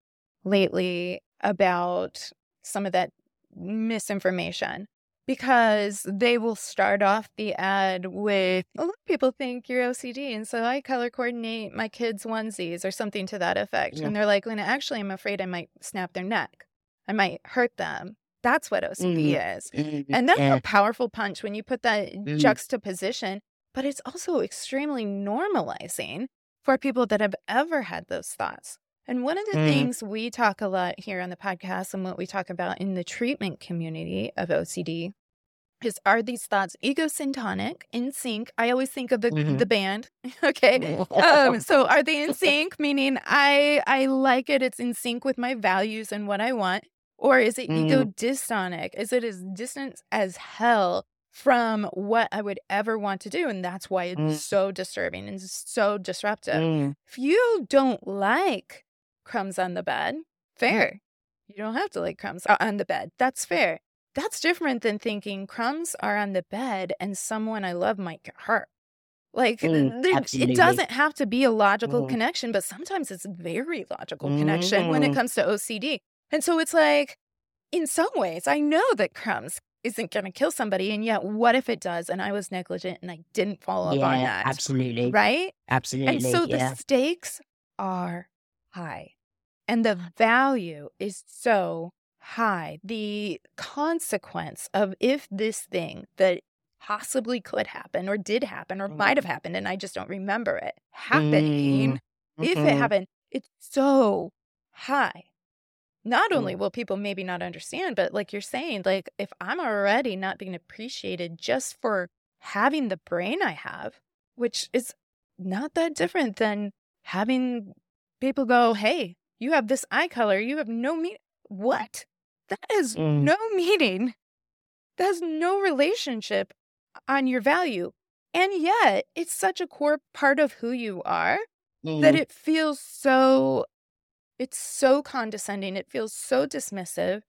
lately about some of that misinformation because they will start off the ad with a lot of people think you're OCD and so I color coordinate my kids onesies or something to that effect Yeah. and they're like when actually I'm afraid I might snap their neck I might hurt them that's what OCD is and that's yeah. a powerful punch when you put that Mm. juxtaposition but it's also extremely normalizing for people that have ever had those thoughts and one of the Mm. things we talk a lot here on the podcast and what we talk about in the treatment community of OCD is are these thoughts egosyntonic, in sync? I always think of the, Mhm. the band. okay. Um, so are they in sync? Meaning I I like it, it's in sync with my values and what I want. Or is it ego dystonic? Is it as distant as hell from what I would ever want to do? And that's why it's Mm. so disturbing and so disruptive Mm. if you don't like crumbs on the bed, fair. You don't have to like crumbs on the bed. That's fair. That's different than thinking crumbs are on the bed and someone I love might get hurt. Like, Mm, there- it doesn't have to be a logical Mhm. connection, but sometimes it's a very logical connection when it Mhm. comes to OCD. And so it's like, in some ways, I know that crumbs isn't going to kill somebody. And yet, what if it does? And I was negligent and I didn't follow up on Yeah, that. absolutely. Right? Absolutely. And so the stakes are high. And the value is so high. The consequence of if this thing that possibly could happen or did happen or might have mm. happened, and I just don't remember it happening, mm, if it happened, it's so high. Not only Mm. will people maybe not understand, but like you're saying, like if I'm already not being appreciated just for having the brain I have, which is not that different than having people go, Hey, you have this eye color, you have no meaning. What? That has Mm. no meaning. That has no relationship on your value. And yet, it's such a core part of who you are that Mm. it feels so it's so condescending it feels so dismissive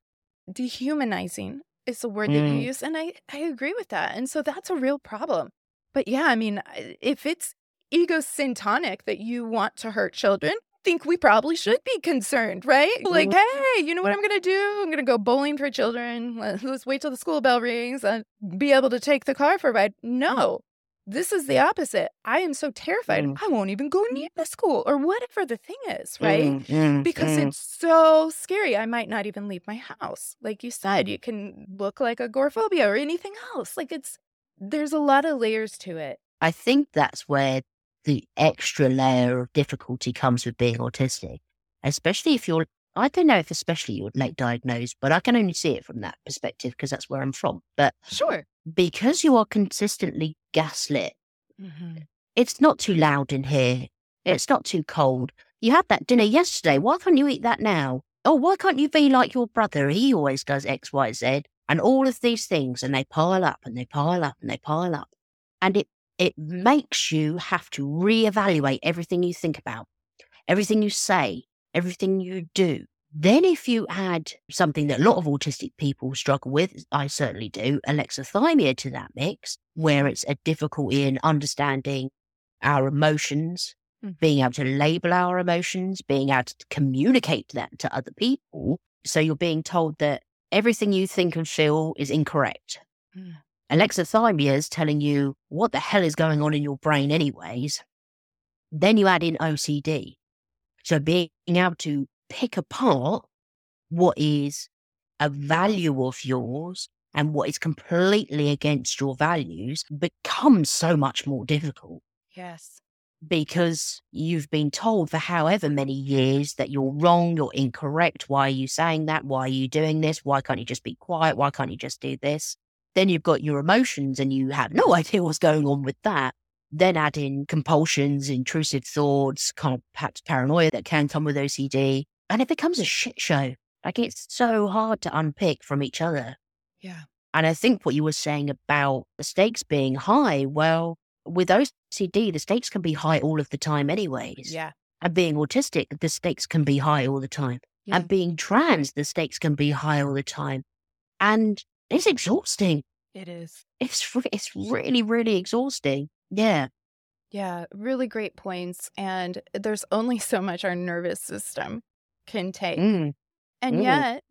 dehumanizing is the word that you Mm. use and i i agree with that and so that's a real problem. But yeah i mean if it's egocentric that you want to hurt children I think we probably should be concerned right? Like hey you know what i'm gonna do? I'm gonna go bowling for children let's wait till the school bell rings and be able to take the car for a ride no this is the opposite. I am so terrified. Mm. I won't even go near the school or whatever the thing is, right? Mm, mm, Because mm. it's so scary. I might not even leave my house. Like you said, you can look like agoraphobia or anything else. Like it's, there's a lot of layers to it. I think that's where the extra layer of difficulty comes with being autistic, especially if you're, I don't know if especially you're late diagnosed, but I can only see it from that perspective because that's where I'm from. But Sure. Because you are consistently gaslit, mm-hmm. it's not too loud in here. It's not too cold. You had that dinner yesterday. Why can't you eat that now? Oh, why can't you be like your brother? He always does X, Y, Z. And all of these things, and they pile up and they pile up and they pile up. And it, it makes you have to reevaluate everything you think about, everything you say, everything you do. Then, if you add something that a lot of autistic people struggle with, I certainly do, alexithymia to that mix, where it's a difficulty in understanding our emotions, Mhm. being able to label our emotions, being able to communicate that to other people. So you're being told that everything you think and feel is incorrect. Mm. Alexithymia is telling you what the hell is going on in your brain, anyways. Then you add in OCD. So being able to pick apart what is a value of yours and what is completely against your values becomes so much more difficult. Yes. Because you've been told for however many years that you're wrong, you're incorrect. Why are you saying that? Why are you doing this? Why can't you just be quiet? Why can't you just do this? Then you've got your emotions and you have no idea what's going on with that. Then add in compulsions, intrusive thoughts, kind of perhaps paranoia that can come with OCD. And it becomes a shit show. Like it's so hard to unpick from each other. Yeah. And I think what you were saying about the stakes being high, well, with OCD, the stakes can be high all of the time, anyways. Yeah. And being autistic, the stakes can be high all the time. Yeah. And being trans, the stakes can be high all the time. And it's exhausting. It is. It's re- it's really really exhausting. Yeah. Yeah. Really great points. And there's only so much our nervous system can take. Mm. And Mm. yet,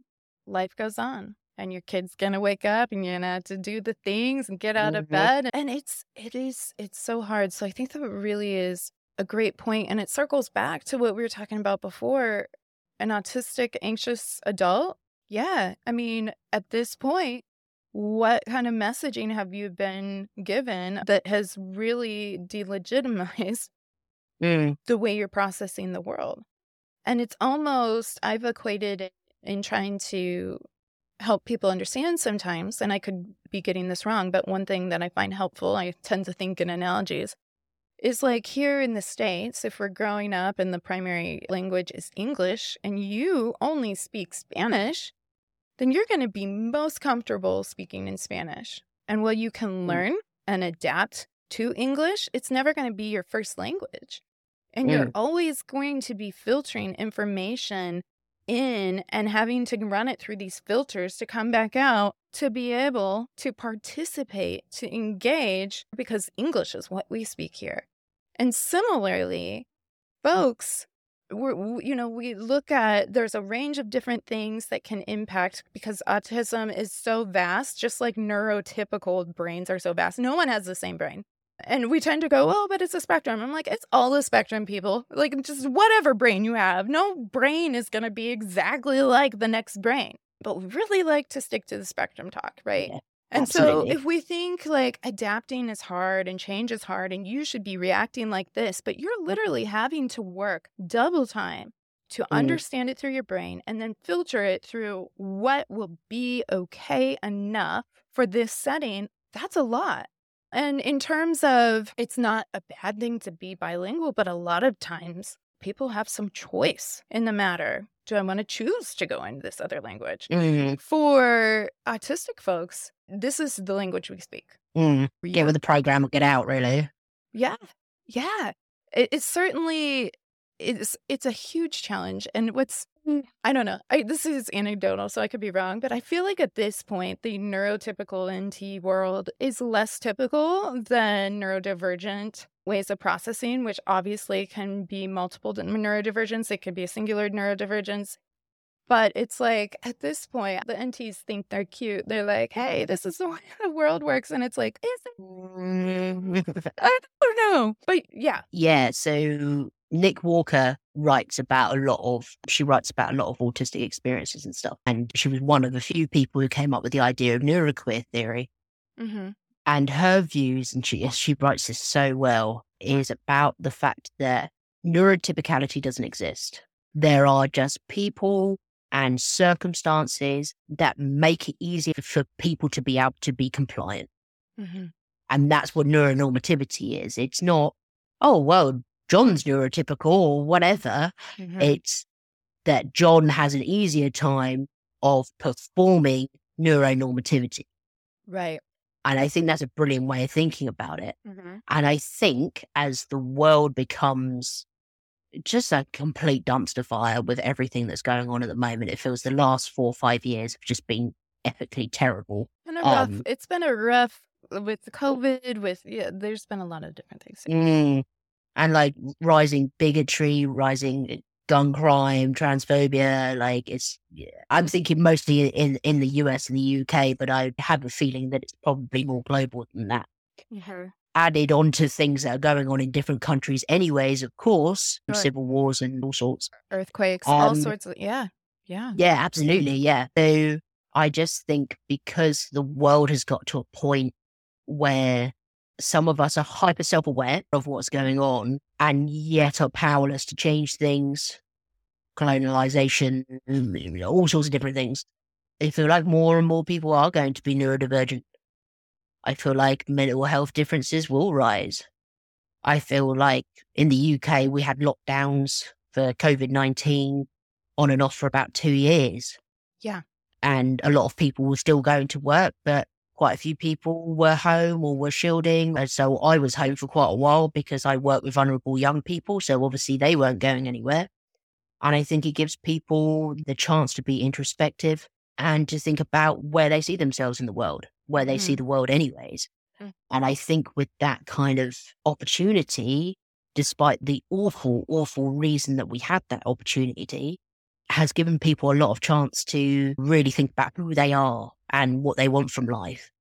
life goes on. And your kid's gonna wake up and you're gonna have to do the things and get out of Mhm. bed. And it's it is it's so hard. So I think that really is a great point. And it circles back to what we were talking about before. An autistic, anxious adult. Yeah. I mean, at this point, what kind of messaging have you been given that has really delegitimized Mm. the way you're processing the world. And it's almost, I've equated it in trying to help people understand sometimes, and I could be getting this wrong, but one thing that I find helpful, I tend to think in analogies, is like here in the States, if we're growing up and the primary language is English and you only speak Spanish, then you're going to be most comfortable speaking in Spanish. And while you can Mm. learn and adapt to English, it's never going to be your first language. And you're Mm. always going to be filtering information in and having to run it through these filters to come back out to be able to participate, to engage, because English is what we speak here. And similarly, folks, we're, you know, we look at there's a range of different things that can impact because autism is so vast, just like neurotypical brains are so vast. No one has the same brain. And we tend to go, oh, but it's a spectrum. I'm like, it's all a spectrum, people. Like, just whatever brain you have, no brain is going to be exactly like the next brain. But we really like to stick to the spectrum talk, right? Yeah, and absolutely. so if we think like adapting is hard and change is hard and you should be reacting like this, but you're literally having to work double time to Mm. understand it through your brain and then filter it through what will be okay enough for this setting, that's a lot. And in terms of it's not a bad thing to be bilingual, but a lot of times people have some choice in the matter. Do I want to choose to go into this other language? Mm. For autistic folks, this is the language we speak. Mm. Get with the program or get out, really. Yeah. Yeah. It, it's certainly it's it's a huge challenge. And what's I don't know. I, this is anecdotal, so I could be wrong, but I feel like at this point, the neurotypical NT world is less typical than neurodivergent ways of processing, which obviously can be multiple neurodivergence. It could be a singular neurodivergence. But it's like at this point, the NTs think they're cute. They're like, hey, this is the way the world works. And it's like, is it? Mm. I don't know. But yeah. yeah. So Nick Walker writes about a lot of, she writes about a lot of autistic experiences and stuff. And she was one of the few people who came up with the idea of neuroqueer theory. Mm-hmm. And her views, and she, she writes this so well, is about the fact that neurotypicality doesn't exist. There are just people and circumstances that make it easier for people to be able to be compliant. Mm-hmm. And that's what neuronormativity is. It's not, oh, well, John's neurotypical or whatever. Mm-hmm. It's that John has an easier time of performing neuronormativity. Right. And I think that's a brilliant way of thinking about it. Mm-hmm. And I think as the world becomes just a complete dumpster fire with everything that's going on at the moment, it feels the last four or five years have just been epically terrible. Been rough, Um, it's been a rough with COVID, with, yeah, there's been a lot of different things. Mm. And like rising bigotry, rising gun crime, transphobia. Like it's, yeah. I'm thinking mostly in, in the US and the UK, but I have a feeling that it's probably more global than that. Mm-hmm. Added on to things that are going on in different countries, anyways, of course, Sure. civil wars and all sorts. Earthquakes, all Um, sorts of, yeah. Yeah. Yeah, absolutely. Yeah. So I just think because the world has got to a point where some of us are hyper self aware of what's going on and yet are powerless to change things, colonialization, mm, all sorts of different things. I feel like more and more people are going to be neurodivergent. I feel like mental health differences will rise. I feel like in the UK, we had lockdowns for COVID 19 on and off for about two years. Yeah. And a lot of people were still going to work, but quite a few people were home or were shielding. And so I was home for quite a while because I work with vulnerable young people. So obviously they weren't going anywhere. And I think it gives people the chance to be introspective and to think about where they see themselves in the world, where they mm. see the world, anyways. Mm. And I think with that kind of opportunity, despite the awful, awful reason that we had that opportunity, has given people a lot of chance to really think about who they are and what they want from life.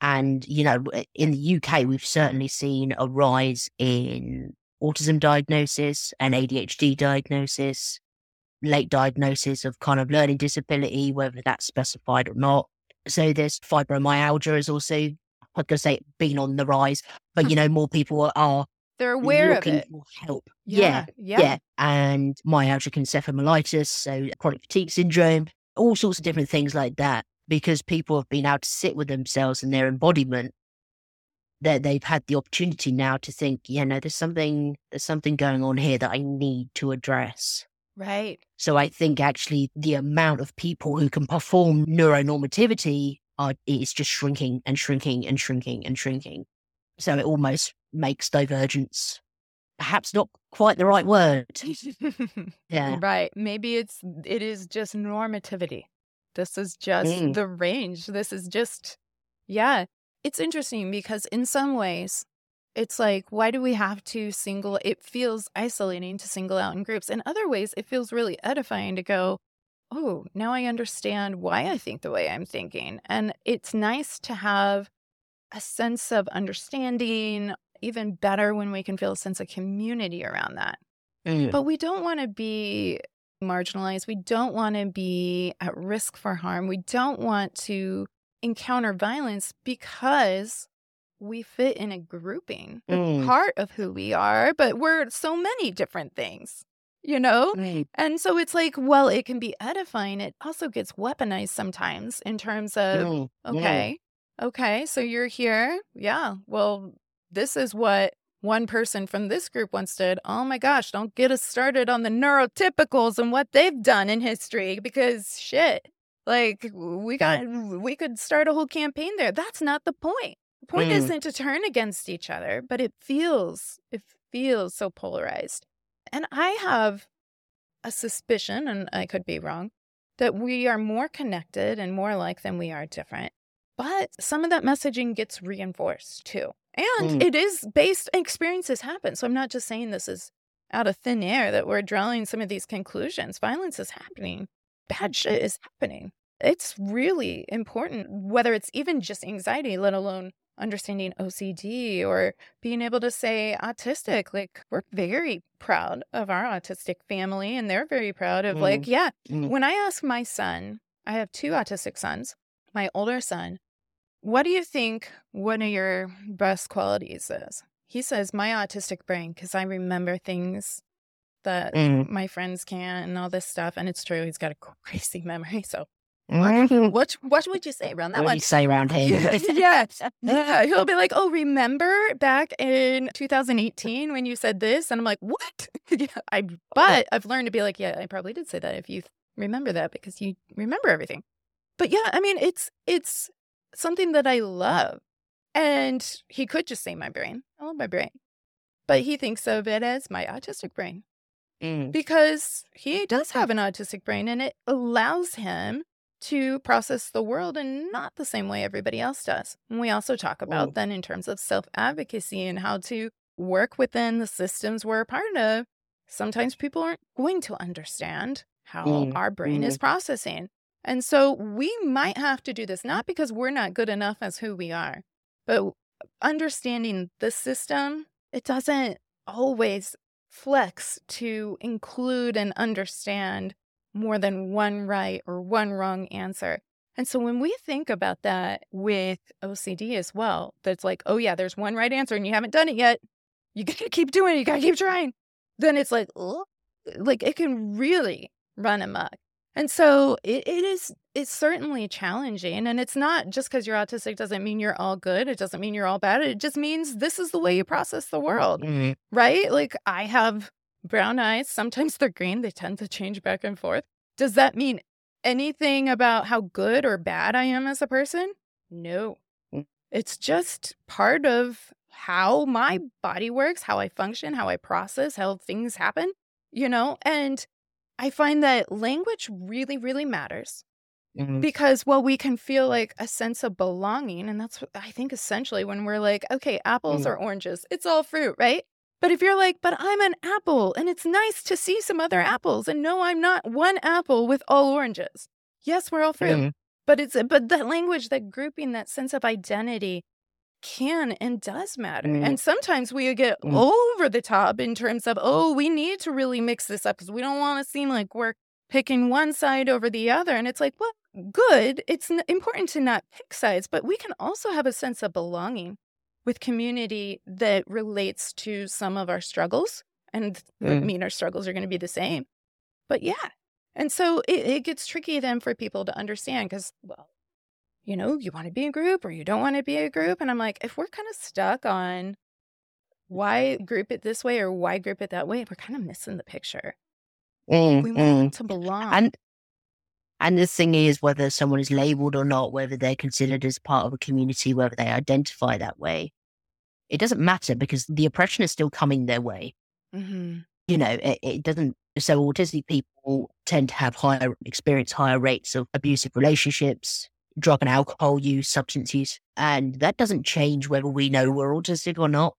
And, you know, in the UK, we've certainly seen a rise in autism diagnosis and ADHD diagnosis, late diagnosis of kind of learning disability, whether that's specified or not. So there's fibromyalgia is also, I'm going to say, been on the rise, but, you know, more people are they're aware looking of it. for help. Yeah, yeah, yeah. And myalgic encephalomyelitis, so chronic fatigue syndrome, all sorts of different things like that because people have been able to sit with themselves and their embodiment that they've had the opportunity now to think, you know, there's something there's something going on here that I need to address. Right. So I think actually the amount of people who can perform neuronormativity are is just shrinking and shrinking and shrinking and shrinking. So it almost makes divergence perhaps not quite the right word. yeah. Right. Maybe it's it is just normativity. This is just mm. the range. This is just, yeah. It's interesting because in some ways, it's like, why do we have to single? It feels isolating to single out in groups. In other ways, it feels really edifying to go, oh, now I understand why I think the way I'm thinking. And it's nice to have a sense of understanding, even better when we can feel a sense of community around that. Mm. But we don't want to be marginalized. We don't want to be at risk for harm. We don't want to encounter violence because we fit in a grouping, mm. part of who we are, but we're so many different things, you know? Right. And so it's like, well, it can be edifying. It also gets weaponized sometimes in terms of, mm. okay, okay, so you're here. Yeah. Well, this is what one person from this group once did, oh my gosh, don't get us started on the neurotypicals and what they've done in history because shit. Like we got we could start a whole campaign there. That's not the point. The point mm. isn't to turn against each other, but it feels it feels so polarized. And I have a suspicion, and I could be wrong, that we are more connected and more alike than we are different. But some of that messaging gets reinforced too. And mm. it is based experiences happen. So I'm not just saying this is out of thin air that we're drawing some of these conclusions. Violence is happening. Bad shit is happening. It's really important, whether it's even just anxiety, let alone understanding OCD or being able to say autistic. Like, we're very proud of our autistic family, and they're very proud of, mm. like, yeah. Mm. When I ask my son, I have two autistic sons, my older son, what do you think one of your best qualities is? He says, My autistic brain, because I remember things that mm. my friends can't and all this stuff. And it's true, he's got a crazy memory. So, mm-hmm. what, what would you say around that what one? you say around here? yeah. yeah. He'll be like, Oh, remember back in 2018 when you said this? And I'm like, What? yeah, I, but I've learned to be like, Yeah, I probably did say that if you remember that because you remember everything. But yeah, I mean, it's, it's, something that I love. And he could just say my brain. I love my brain. But he thinks of it as my autistic brain mm. because he does have an autistic brain and it allows him to process the world in not the same way everybody else does. And we also talk about then in terms of self advocacy and how to work within the systems we're a part of. Sometimes people aren't going to understand how mm. our brain mm. is processing. And so we might have to do this, not because we're not good enough as who we are, but understanding the system, it doesn't always flex to include and understand more than one right or one wrong answer. And so when we think about that with OCD as well, that's like, oh yeah, there's one right answer and you haven't done it yet. You gotta keep doing it. You gotta keep trying. Then it's like, like it can really run amok. And so it, it is it's certainly challenging. And it's not just because you're autistic doesn't mean you're all good. It doesn't mean you're all bad. It just means this is the way you process the world. Mhm. Right? Like I have brown eyes. Sometimes they're green. They tend to change back and forth. Does that mean anything about how good or bad I am as a person? No. Mm. It's just part of how my body works, how I function, how I process, how things happen, you know? And I find that language really, really matters Mhm. because, well, we can feel like a sense of belonging. And that's what I think essentially when we're like, okay, apples Mm. or oranges, it's all fruit, right? But if you're like, but I'm an apple and it's nice to see some other apples, and no, I'm not one apple with all oranges. Yes, we're all fruit. Mhm. But it's but that language, that grouping, that sense of identity can and does matter. Mm. And sometimes we get Mm. over the top in terms of, oh, we need to really mix this up because we don't want to seem like we're picking one side over the other. And it's like, well, good. It's n- important to not pick sides, but we can also have a sense of belonging with community that relates to some of our struggles. And I Mm. mean, our struggles are going to be the same. But yeah. And so it, it gets tricky then for people to understand because, well, you know, you want to be a group or you don't want to be a group. And I'm like, if we're kind of stuck on why group it this way or why group it that way, we're kind of missing the picture. Mm, We mm. want to belong. And and the thing is, whether someone is labeled or not, whether they're considered as part of a community, whether they identify that way, it doesn't matter because the oppression is still coming their way. hmm You know, it, it doesn't. So autistic people tend to have higher experience higher rates of abusive relationships, drug and alcohol use, substance use, and that doesn't change whether we know we're autistic or not.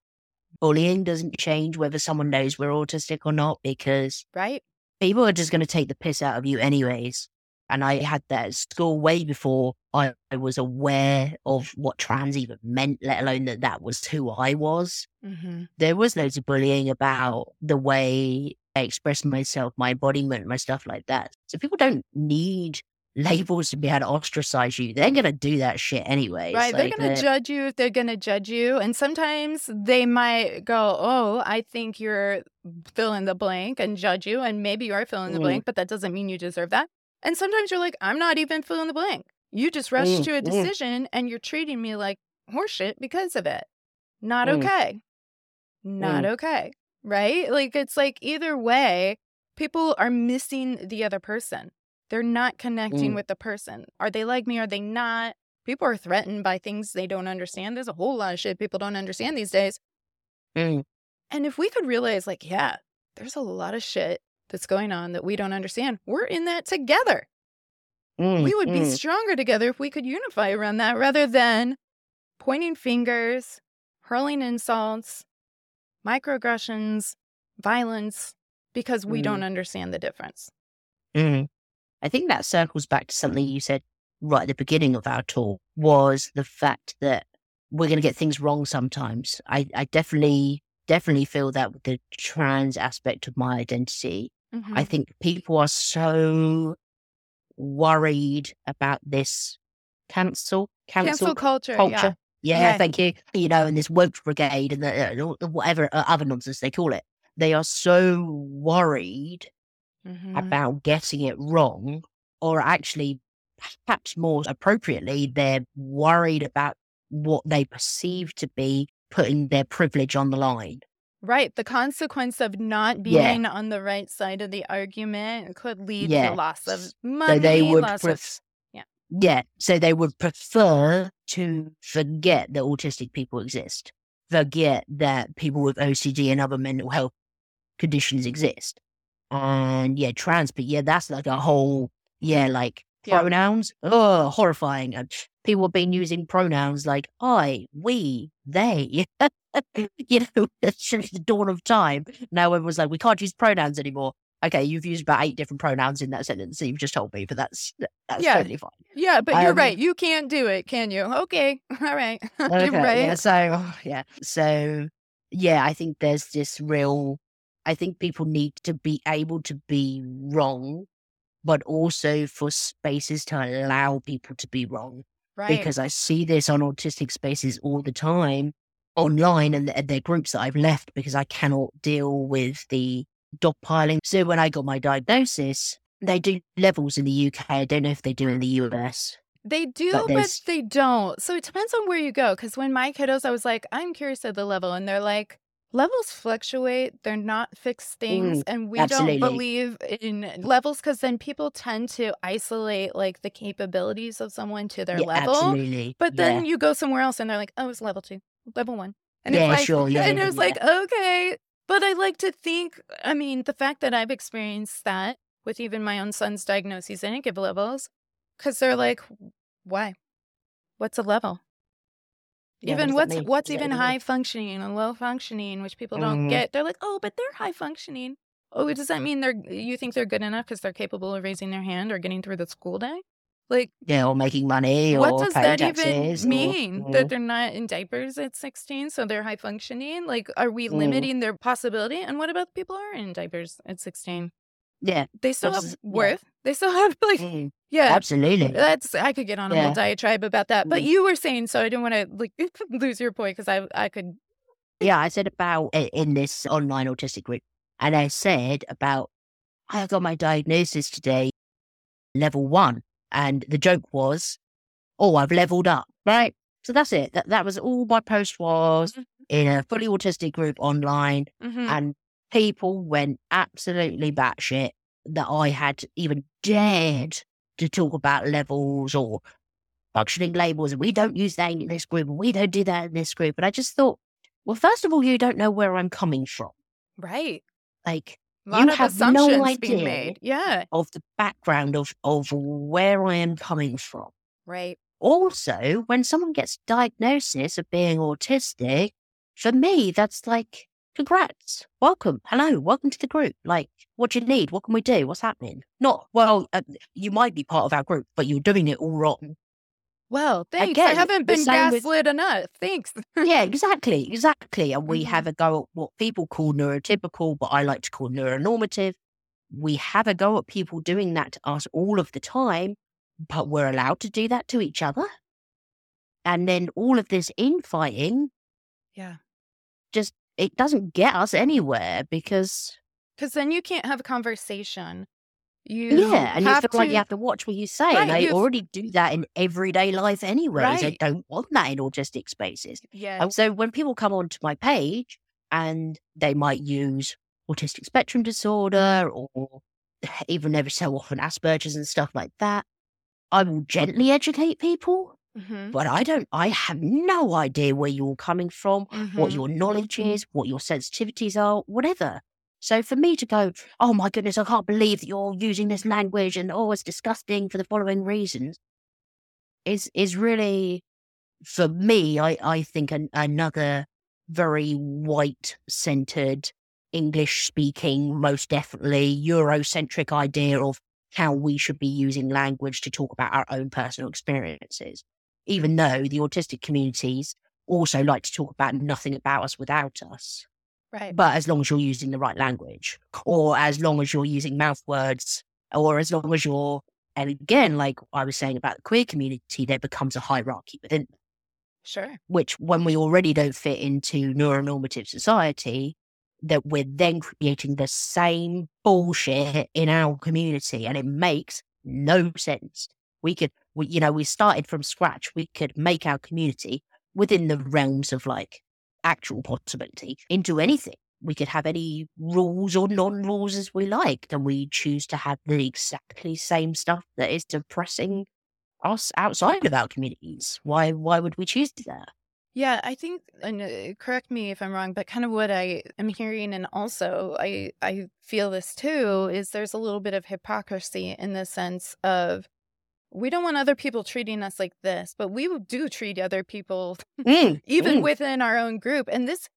Bullying doesn't change whether someone knows we're autistic or not because Right? people are just going to take the piss out of you anyways. And I had that at school way before I, I was aware of what trans even meant, let alone that that was who I was. hmm There was loads of bullying about the way I expressed myself, my embodiment, my stuff like that. So people don't need labels to be able to ostracize you. They're going to do that shit anyway. Right. They're going to judge you if they're going to judge you. And sometimes they might go, Oh, I think you're fill in the blank and judge you. And maybe you are fill in the Mm. blank, but that doesn't mean you deserve that. And sometimes you're like, I'm not even fill in the blank. You just rushed Mm, to a mm. decision and you're treating me like horseshit because of it. Not Mm. okay. Not okay. Right? Like it's like either way, people are missing the other person. They're not connecting Mm. with the person. Are they like me? Are they not? People are threatened by things they don't understand. There's a whole lot of shit people don't understand these days. Mm, And if we could realize, like, yeah, there's a lot of shit that's going on that we don't understand, we're in that together. mm, We would be mm. stronger together if we could unify around that rather than pointing fingers, hurling insults, microaggressions, violence, because we Mm. don't understand the difference. Mm. I think that circles back to something you said right at the beginning of our talk was the fact that we're going to get things wrong sometimes. I, I definitely, definitely feel that with the trans aspect of my identity. Mhm. I think people are so worried about this cancel, cancel, Cancel culture. culture. Yeah, Yeah. thank you. You know, and this woke brigade and the, uh, whatever uh, other nonsense they call it. They are so worried Yeah. Mhm. about getting it wrong, or actually, perhaps more appropriately, they're worried about what they perceive to be putting their privilege on the line. Right. The consequence of not Yeah. being on the right side of the argument could lead Yeah. to loss of money. So they would, loss pref- of, yeah. yeah. So they would prefer to forget that autistic people exist, forget that people with OCD and other mental health conditions exist, and yeah, trans. But yeah, that's like a whole yeah, like Yeah. pronouns. Oh, horrifying. And people have been using pronouns like I, we, they. you know, since the dawn of time. Now everyone's like, we can't use pronouns anymore. Okay, you've used about eight different pronouns in that sentence that you've just told me, but that's that's Yeah. totally fine. Yeah, but you're Um, right. You can't do it, can you? Okay. All right. Okay, You're right. yeah, so yeah, so yeah, I think there's this real. I think people need to be able to be wrong but also for spaces to allow people to be wrong. Right. Because I see this on autistic spaces all the time online and th- they're groups that I've left because I cannot deal with the dogpiling. So when I got my diagnosis, they do levels in the UK. I don't know if they do in the US. They do, But but, they don't. So it depends on where you go. Because when my kiddos, I was like, I'm curious at the level. And they're like, levels fluctuate. They're not fixed things. Mm, and we absolutely. don't believe in levels because then people tend to isolate like the capabilities of someone to their Yeah, level. Absolutely. But Yeah. then you go somewhere else and they're like, oh, it's level two, level one. And Yeah, it's like, sure, yeah, and yeah, it's yeah. like, okay. But I like to think, I mean, the fact that I've experienced that with even my own son's diagnoses, I didn't give levels because they're like, why? What's a level? Yeah, even what's what's even high functioning and low functioning, which people don't Mhm. get. They're like, oh, but they're high functioning. Oh, does that mean they're you think they're good enough because they're capable of raising their hand or getting through the school day? Like, yeah, or making money what or does that taxes. even mean? Mm. That they're not in diapers at 16, so they're high functioning? Like, are we Mm. limiting their possibility? And what about the people who are in diapers at 16? Yeah, They still have yeah. worth. They still have like, mm, yeah. absolutely. That's I could get on a Yeah. whole diatribe about that, but Mm. you were saying so. I didn't want to like lose your point because I I could Yeah, I said about in this online autistic group, and I said about I got my diagnosis today, level one, and the joke was, oh, I've leveled up, right? So that's it. That that was all my post was Mhm. in a fully autistic group online, Mhm. and people went absolutely batshit that I had even dared to talk about levels or functioning labels, and we don't use that in this group, and we don't do that in this group. And I just thought, well, first of all, you don't know where I'm coming from. right. Like You have no idea. made. Yeah. of the background of of where I am coming from. Right. Also, when someone gets diagnosis of being autistic, for me, that's like, congrats, welcome, hello, welcome to the group. Like, what do you need? What can we do? What's happening? Not, well, uh, you might be part of our group, but you're doing it all wrong. Well, thanks. I haven't been same with- gaslit enough. Thanks. yeah, exactly, exactly. And we Mhm. have a go at what people call neurotypical, but I like to call neuronormative. We have a go at people doing that to us all of the time, but we're allowed to do that to each other. And then all of this infighting, Yeah. just it doesn't get us anywhere because Because then you can't have a conversation. You yeah, and you have feel like to- you have to watch what you say, Right, I already do that in everyday life anyway. I Right. don't want that in autistic spaces. Yeah. And so when people come onto my page and they might use autistic spectrum disorder or even every so often Asperger's and stuff like that, I will gently educate people, Mhm, but I don't, I have no idea where you're coming from, what mhm. your knowledge is, what your sensitivities are, whatever. So for me to go, oh my goodness, I can't believe that you're using this language and oh, it's disgusting for the following reasons, is is really, for me, I I think an, another very white centered, English speaking, most definitely Eurocentric idea of how we should be using language to talk about our own personal experiences. Even though the autistic communities also like to talk about nothing about us without us Right. but as long as you're using the right language, or as long as you're using mouth words, or as long as you're, and again, like I was saying about the queer community, there becomes a hierarchy within, them, Sure. which when we already don't fit into neuronormative society, that we're then creating the same bullshit in our community, and it makes no sense. We could, we, you know, we started from scratch. We could make our community within the realms of like actual possibility into anything. We could have any rules or non rules as we like, and we choose to have the exactly same stuff that is depressing us outside of our communities. Why why would we choose that? Yeah, I think, and uh, correct me if I'm wrong, but kind of what I am hearing, and also I I feel this too, is there's a little bit of hypocrisy in the sense of we don't want other people treating us like this, but we do treat other people Mm, even mm. within our own group, and this.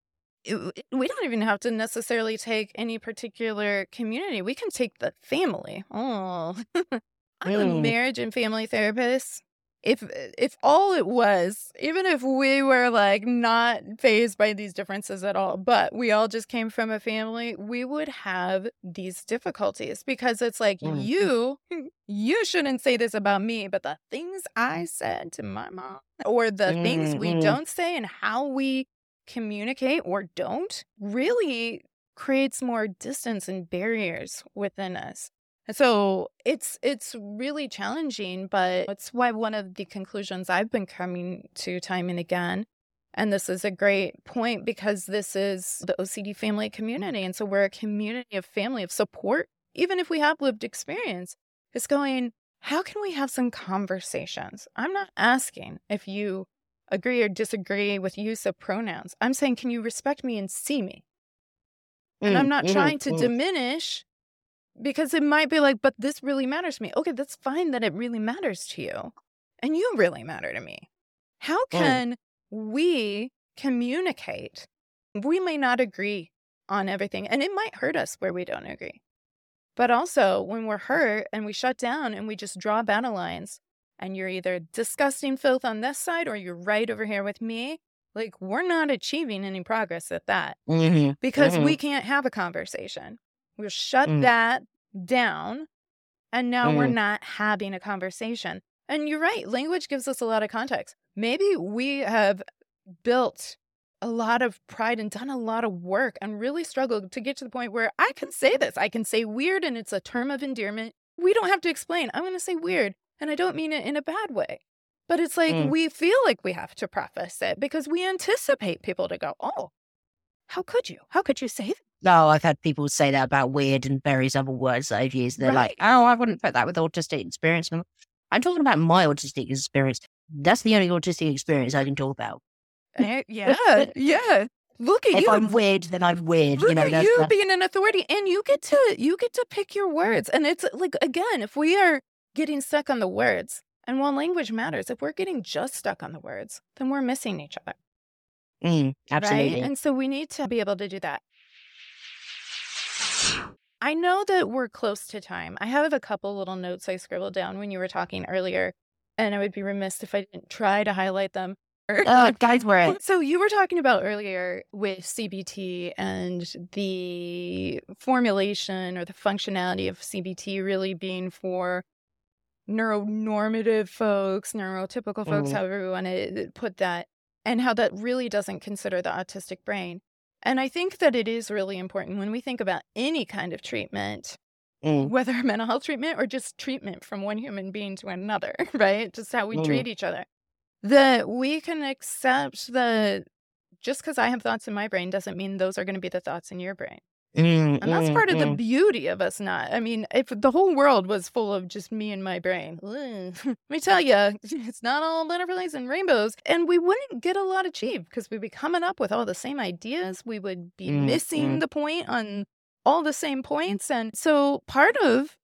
it- We don't even have to necessarily take any particular community. We can take the family. Oh, I'm a Mm. marriage and family therapist. If if all it was, even if we were like not fazed by these differences at all, but we all just came from a family, we would have these difficulties because it's like Mm. you you shouldn't say this about me, but the things I said to my mom or the things we Mhm. don't say and how we communicate or don't really creates more distance and barriers within us. And so it's it's really challenging, but it's why one of the conclusions I've been coming to time and again, and this is a great point because this is the OCD family community. And so we're a community of family of support, even if we have lived experience. It's going, how can we have some conversations? I'm not asking if you agree or disagree with use of pronouns. I'm saying, can you respect me and see me? And I'm Mm, not mhm, trying to mm. diminish because it might be like, but this really matters to me. Okay, that's fine that it really matters to you. And you really matter to me. How Mm. can we communicate? We may not agree on everything, and it might hurt us where we don't agree. But also, when we're hurt and we shut down and we just draw battle lines, and you're either disgusting filth on this side or you're right over here with me, like we're not achieving any progress at that Mhm, because mhm. we can't have a conversation. We'll shut Mm. that down, and now we're Mm. not having a conversation. And you're right, language gives us a lot of context. Maybe we have built a lot of pride and done a lot of work and really struggled to get to the point where I can say this. I can say weird and it's a term of endearment. We don't have to explain. I'm going to say weird, and I don't mean it in a bad way. But it's like Mm. we feel like we have to preface it because we anticipate people to go, oh, how could you? How could you say that? No, I've had people say that about weird and various other words that I've used. They're like, oh, I wouldn't put that with autistic experience. I'm- I'm talking about my autistic experience. That's the only autistic experience I can talk about. Eh, yeah, yeah. Look at you. If you. I'm weird, then I'm weird. Look you know, at you the- being an authority, and you get to you get to pick your words. And it's like again, if we are getting stuck on the words, and while language matters, if we're getting just stuck on the words, then we're missing each other, Mm, absolutely. right? And so we need to be able to do that. I know that we're close to time. I have a couple little notes I scribbled down when you were talking earlier, and I would be remiss if I didn't try to highlight them. Oh, guys, for it. So you were talking about earlier with CBT and the formulation or the functionality of CBT really being for neuronormative folks, neurotypical folks, Mhm. however we want to put that, and how that really doesn't consider the autistic brain. And I think that it is really important when we think about any kind of treatment, Mm, whether mental health treatment or just treatment from one human being to another, right? Just how we Mhm. treat each other. That we can accept that just because I have thoughts in my brain doesn't mean those are going to be the thoughts in your brain. Mm, And that's mm, part of the mm. beauty of us not. I mean, if the whole world was full of just me and my brain, let me tell you, it's not all butterflies and rainbows. And we wouldn't get a lot achieved because we'd be coming up with all the same ideas. We would be missing the point on all the same points. And so part of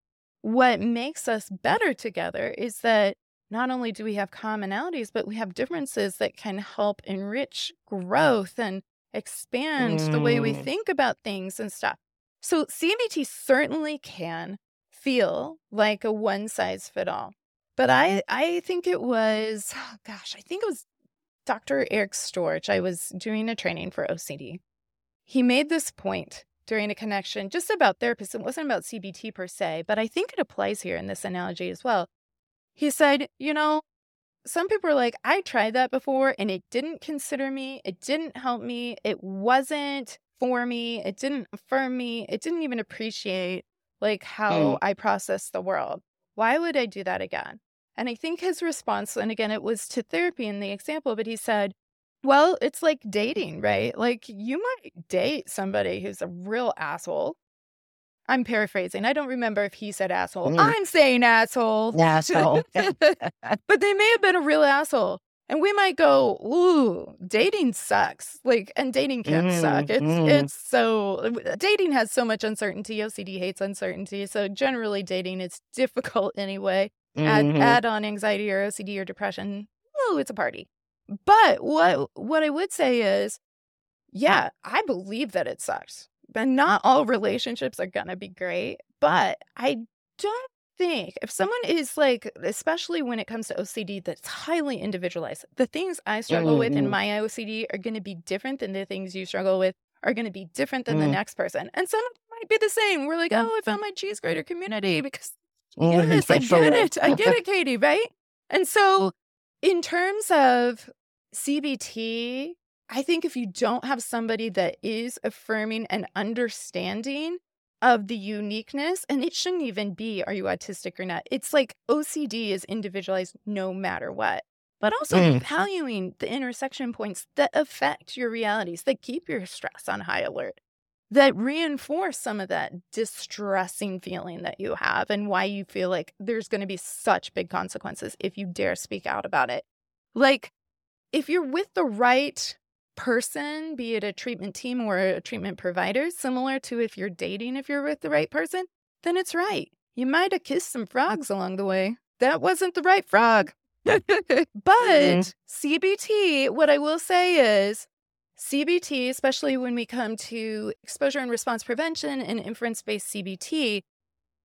what makes us better together is that not only do we have commonalities, but we have differences that can help enrich growth and expand the way we Mm. think about things and stuff. So CBT certainly can feel like a one size fit all. But I I think it was oh gosh, I think it was Dr. Eric Storch. I was doing a training for OCD. He made this point during a connection just about therapists. It wasn't about CBT per se, but I think it applies here in this analogy as well. He said, you know, some people are like, I tried that before and it didn't consider me. It didn't help me. It wasn't for me. It didn't affirm me. It didn't even appreciate like how Mm. I process the world. Why would I do that again? And I think his response, and again, it was to therapy in the example, but he said, well, it's like dating, right? Like you might date somebody who's a real asshole. I'm paraphrasing. I don't remember if he said asshole. Mm. I'm saying asshole. So but they may have been a real asshole. And we might go, ooh, dating sucks. Like, and dating can Mm, suck. It's mm. it's so dating has so much uncertainty. OCD hates uncertainty. So generally dating is difficult anyway. Add Mhm. add on anxiety or OCD or depression. Oh, it's a party. But what what I would say is, yeah, I believe that it sucks. But not all relationships are gonna be great. But I don't think if someone is like, especially when it comes to OCD that's highly individualized, the things I struggle with in Mm, my OCD are going to be different than the things you struggle with are going to be different than the mm, next person. And some might be the same. We're like, oh, I found my cheese grater community because yes, I get it. I get it, Katie, right? And so in terms of CBT, I think if you don't have somebody that is affirming and understanding of the uniqueness, and it shouldn't even be, are you autistic or not? It's like OCD is individualized no matter what, but also Mm, valuing the intersection points that affect your realities, that keep your stress on high alert, that reinforce some of that distressing feeling that you have, and why you feel like there's going to be such big consequences if you dare speak out about it. Like, if you're with the right person, be it a treatment team or a treatment provider, similar to if you're dating, if you're with the right person, then it's right. You might have kissed some frogs along the way. That wasn't the right frog. but mm-hmm. CBT, what I will say is CBT, especially when we come to exposure and response prevention and inference based CBT,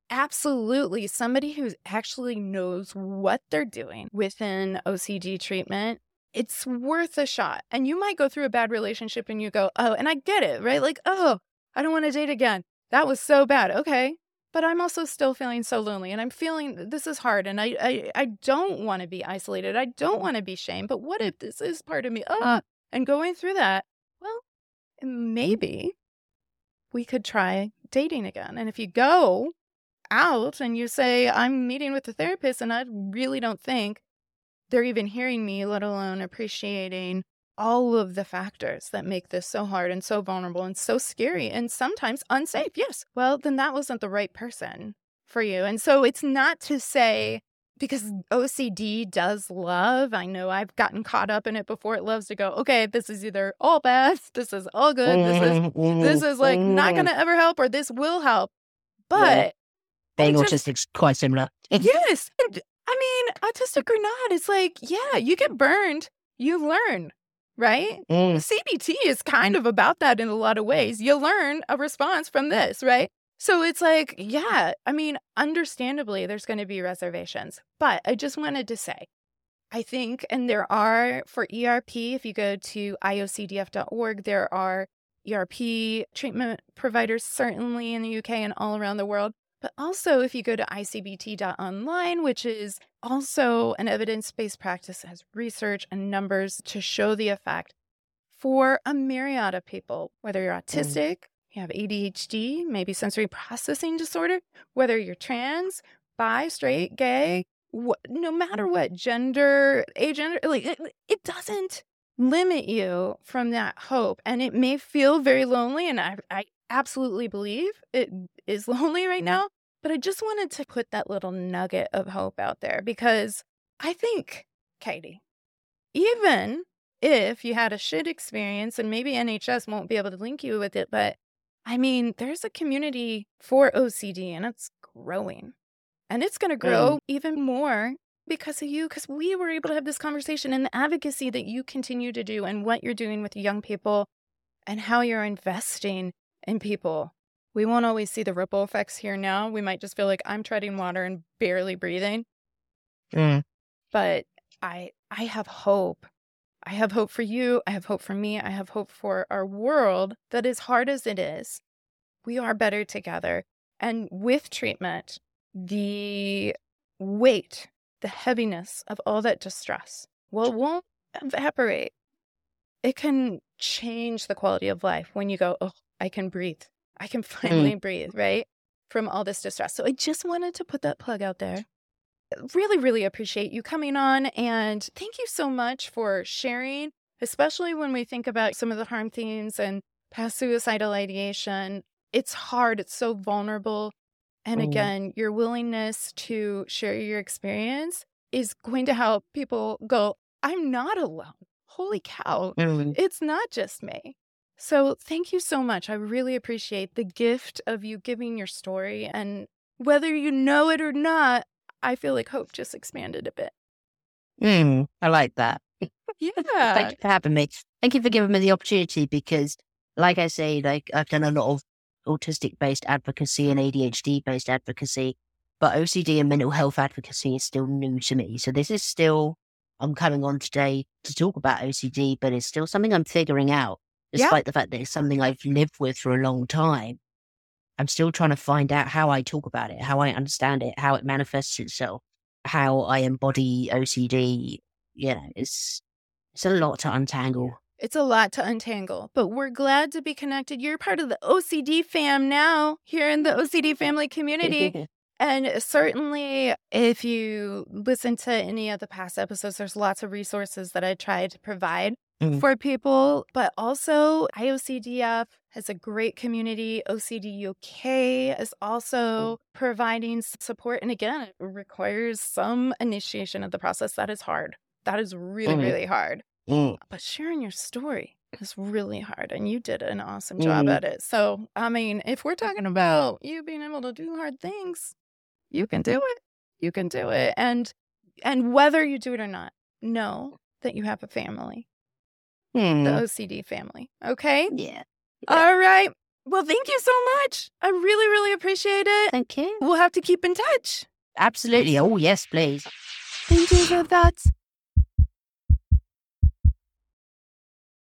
absolutely somebody who actually knows what they're doing within OCD treatment. It's worth a shot. And you might go through a bad relationship and you go, oh, and I get it, right? Like, oh, I don't want to date again. That was so bad. Okay. But I'm also still feeling so lonely and I'm feeling this is hard and I I, I don't want to be isolated. I don't want to be shamed. But what if this is part of me? Ah, and going through that, well, maybe we could try dating again. And if you go out and you say, I'm meeting with a therapist and I really don't think they're even hearing me, let alone appreciating all of the factors that make this so hard and so vulnerable and so scary and sometimes unsafe. Yes. Well, then that wasn't the right person for you. And so it's not to say, because OCD does love, I know I've gotten caught up in it before. It loves to go, okay, this is either all bad, this is all good, this is this is like not gonna ever help or this will help. But I being just autistic's quite similar. Yes. And I mean, autistic or not, it's like, yeah, you get burned, you learn, right? Mm, CBT is kind of about that in a lot of ways. You learn a response from this, right? So it's like, yeah, I mean, understandably, there's going to be reservations. But I just wanted to say, I think, and there are for ERP, if you go to iocdf.org, there are ERP treatment providers, certainly in the UK and all around the world. But also, if you go to icbt.online, which is also an evidence based practice, has research and numbers to show the effect for a myriad of people, whether you're mm, autistic, you have ADHD, maybe sensory processing disorder, whether you're trans, bi, straight, gay, no matter what gender, age, gender, like it, it doesn't limit you from that hope. And it may feel very lonely, and I, I absolutely believe it is lonely right now. But I just wanted to put that little nugget of hope out there because I think, Katie, even if you had a shit experience and maybe NHS won't be able to link you with it, but I mean, there's a community for OCD and it's growing. And it's going to mm, grow even more because of you, because we were able to have this conversation and the advocacy that you continue to do and what you're doing with young people and how you're investing in people. We won't always see the ripple effects here now. We might just feel like I'm treading water and barely breathing, mm, but I I have hope. I have hope for you. I have hope for me. I have hope for our world that as hard as it is, we are better together. And with treatment, the weight, the heaviness of all that distress, well, won't evaporate. It can change the quality of life when you go, oh, I can breathe. I can mm. finally breathe, right? From all this distress. So I just wanted to put that plug out there really, really appreciate you coming on. And thank you so much for sharing, especially when we think about some of the harm themes and past suicidal ideation. It's hard, it's so vulnerable. And Mm, again, your willingness to share your experience is going to help people go, I'm not alone. Holy cow, mm. it's not just me. So thank you so much. I really appreciate the gift of you giving your story. And whether you know it or not, I feel like hope just expanded a bit. Mm, I like that. Yeah. Thank you for having me. Thank you for giving me the opportunity because, like I say, like I've done a lot of autistic based advocacy and ADHD based advocacy. but OCD and mental health advocacy is still new to me. So this is still, I'm coming on today to talk about OCD, but it's still something I'm figuring out, despite yeah. the fact that it's something I've lived with for a long time. I'm still trying to find out how I talk about it, how I understand it, how it manifests itself, how I embody OCD. You know, it's it's a lot to untangle. It's a lot to untangle, but we're glad to be connected. You're part of the OCD fam now here in the OCD family community. and certainly, if you listen to any of the past episodes, there's lots of resources that I try to provide mm-hmm. for people. But also, IOCDF has a great community. OCD UK is also mm. providing support. And again, it requires some initiation of the process. That is hard. That is really, mm-hmm. really hard. Mm. But sharing your story is really hard. And you did an awesome job mm. at it. So, I mean, if we're talking about you being able to do hard things, you can do it. You can do it. And and whether you do it or not, know that you have a family. The hmm. OCD family. Okay? Yeah. yeah. All right. Well, thank you so much. I really, really appreciate it. Thank you. We'll have to keep in touch. Absolutely. Oh, yes, please. Thank you for that.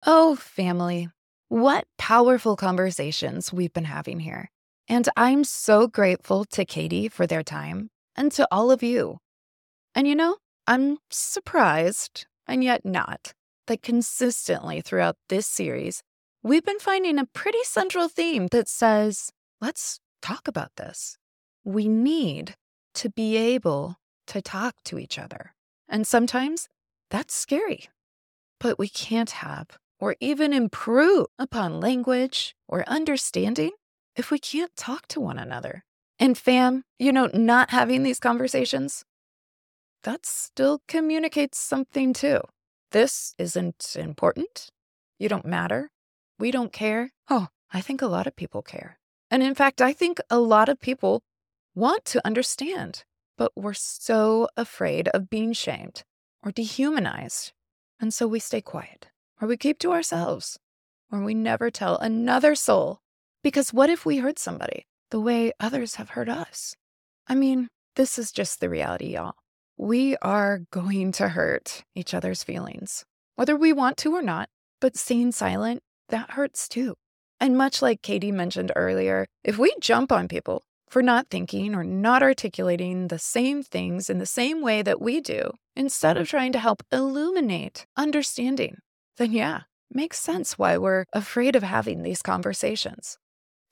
Oh, family, what powerful conversations we've been having here. And I'm so grateful to Katie for their time and to all of you. And you know, I'm surprised, and yet not, that consistently throughout this series, we've been finding a pretty central theme that says, let's talk about this. We need to be able to talk to each other. And sometimes that's scary. But we can't have or even improve upon language or understanding if we can't talk to one another. And fam, you know, not having these conversations, that still communicates something too. This isn't important. You don't matter. We don't care. Oh, I think a lot of people care. And in fact, I think a lot of people want to understand, but we're so afraid of being shamed or dehumanized. And so we stay quiet or we keep to ourselves, or we never tell another soul. Because what if we hurt somebody the way others have hurt us? I mean, this is just the reality, y'all. We are going to hurt each other's feelings, whether we want to or not, but staying silent, that hurts too. And much like Katie mentioned earlier, if we jump on people for not thinking or not articulating the same things in the same way that we do, instead of trying to help illuminate understanding then yeah, makes sense why we're afraid of having these conversations.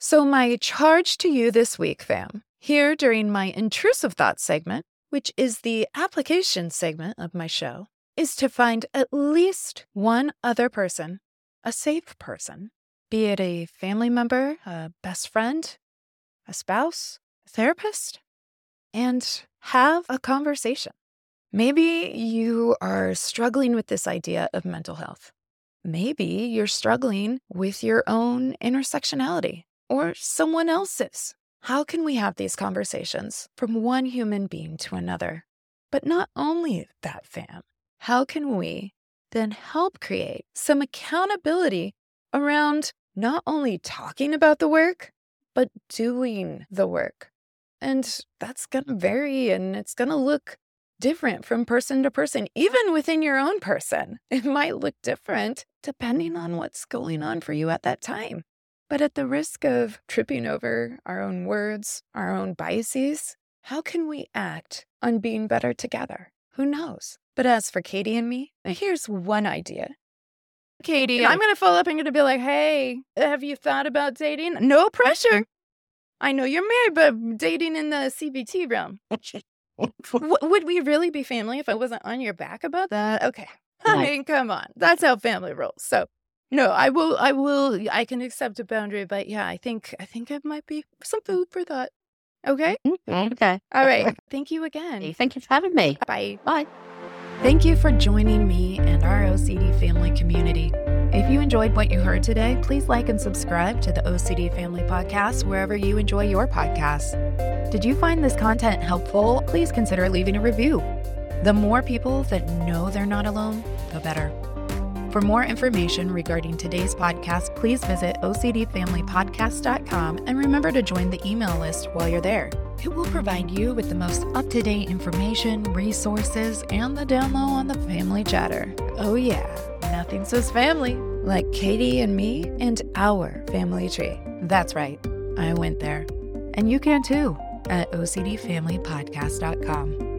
So, my charge to you this week, fam, here during my intrusive thoughts segment, which is the application segment of my show, is to find at least one other person, a safe person, be it a family member, a best friend, a spouse, a therapist, and have a conversation. Maybe you are struggling with this idea of mental health. Maybe you're struggling with your own intersectionality or someone else's. How can we have these conversations from one human being to another? But not only that, fam, how can we then help create some accountability around not only talking about the work, but doing the work? And that's going to vary and it's going to look different from person to person, even within your own person. It might look different depending on what's going on for you at that time. But at the risk of tripping over our own words, our own biases, how can we act on being better together? Who knows? But as for Katie and me, uh, here's one idea. Katie, I'm going to follow up and going to be like, hey, have you thought about dating? No pressure. I know you're married, but dating in the CBT realm. w- would we really be family if I wasn't on your back about that? Okay. I mean, come on. That's how family rolls. So, no, I will I will I can accept a boundary, but yeah, I think I think it might be some food for thought. Okay? Mm-hmm. Okay. All right. Thank you again. Thank you for having me. Bye. Bye. Thank you for joining me and our OCD family community. If you enjoyed what you heard today, please like and subscribe to the OCD Family Podcast wherever you enjoy your podcasts. Did you find this content helpful? Please consider leaving a review. The more people that know they're not alone, the better. For more information regarding today's podcast, please visit OCDFamilyPodcast.com and remember to join the email list while you're there. It will provide you with the most up to date information, resources, and the down low on the family chatter. Oh, yeah, nothing says family like Katie and me and our family tree. That's right, I went there. And you can too at OCDFamilyPodcast.com.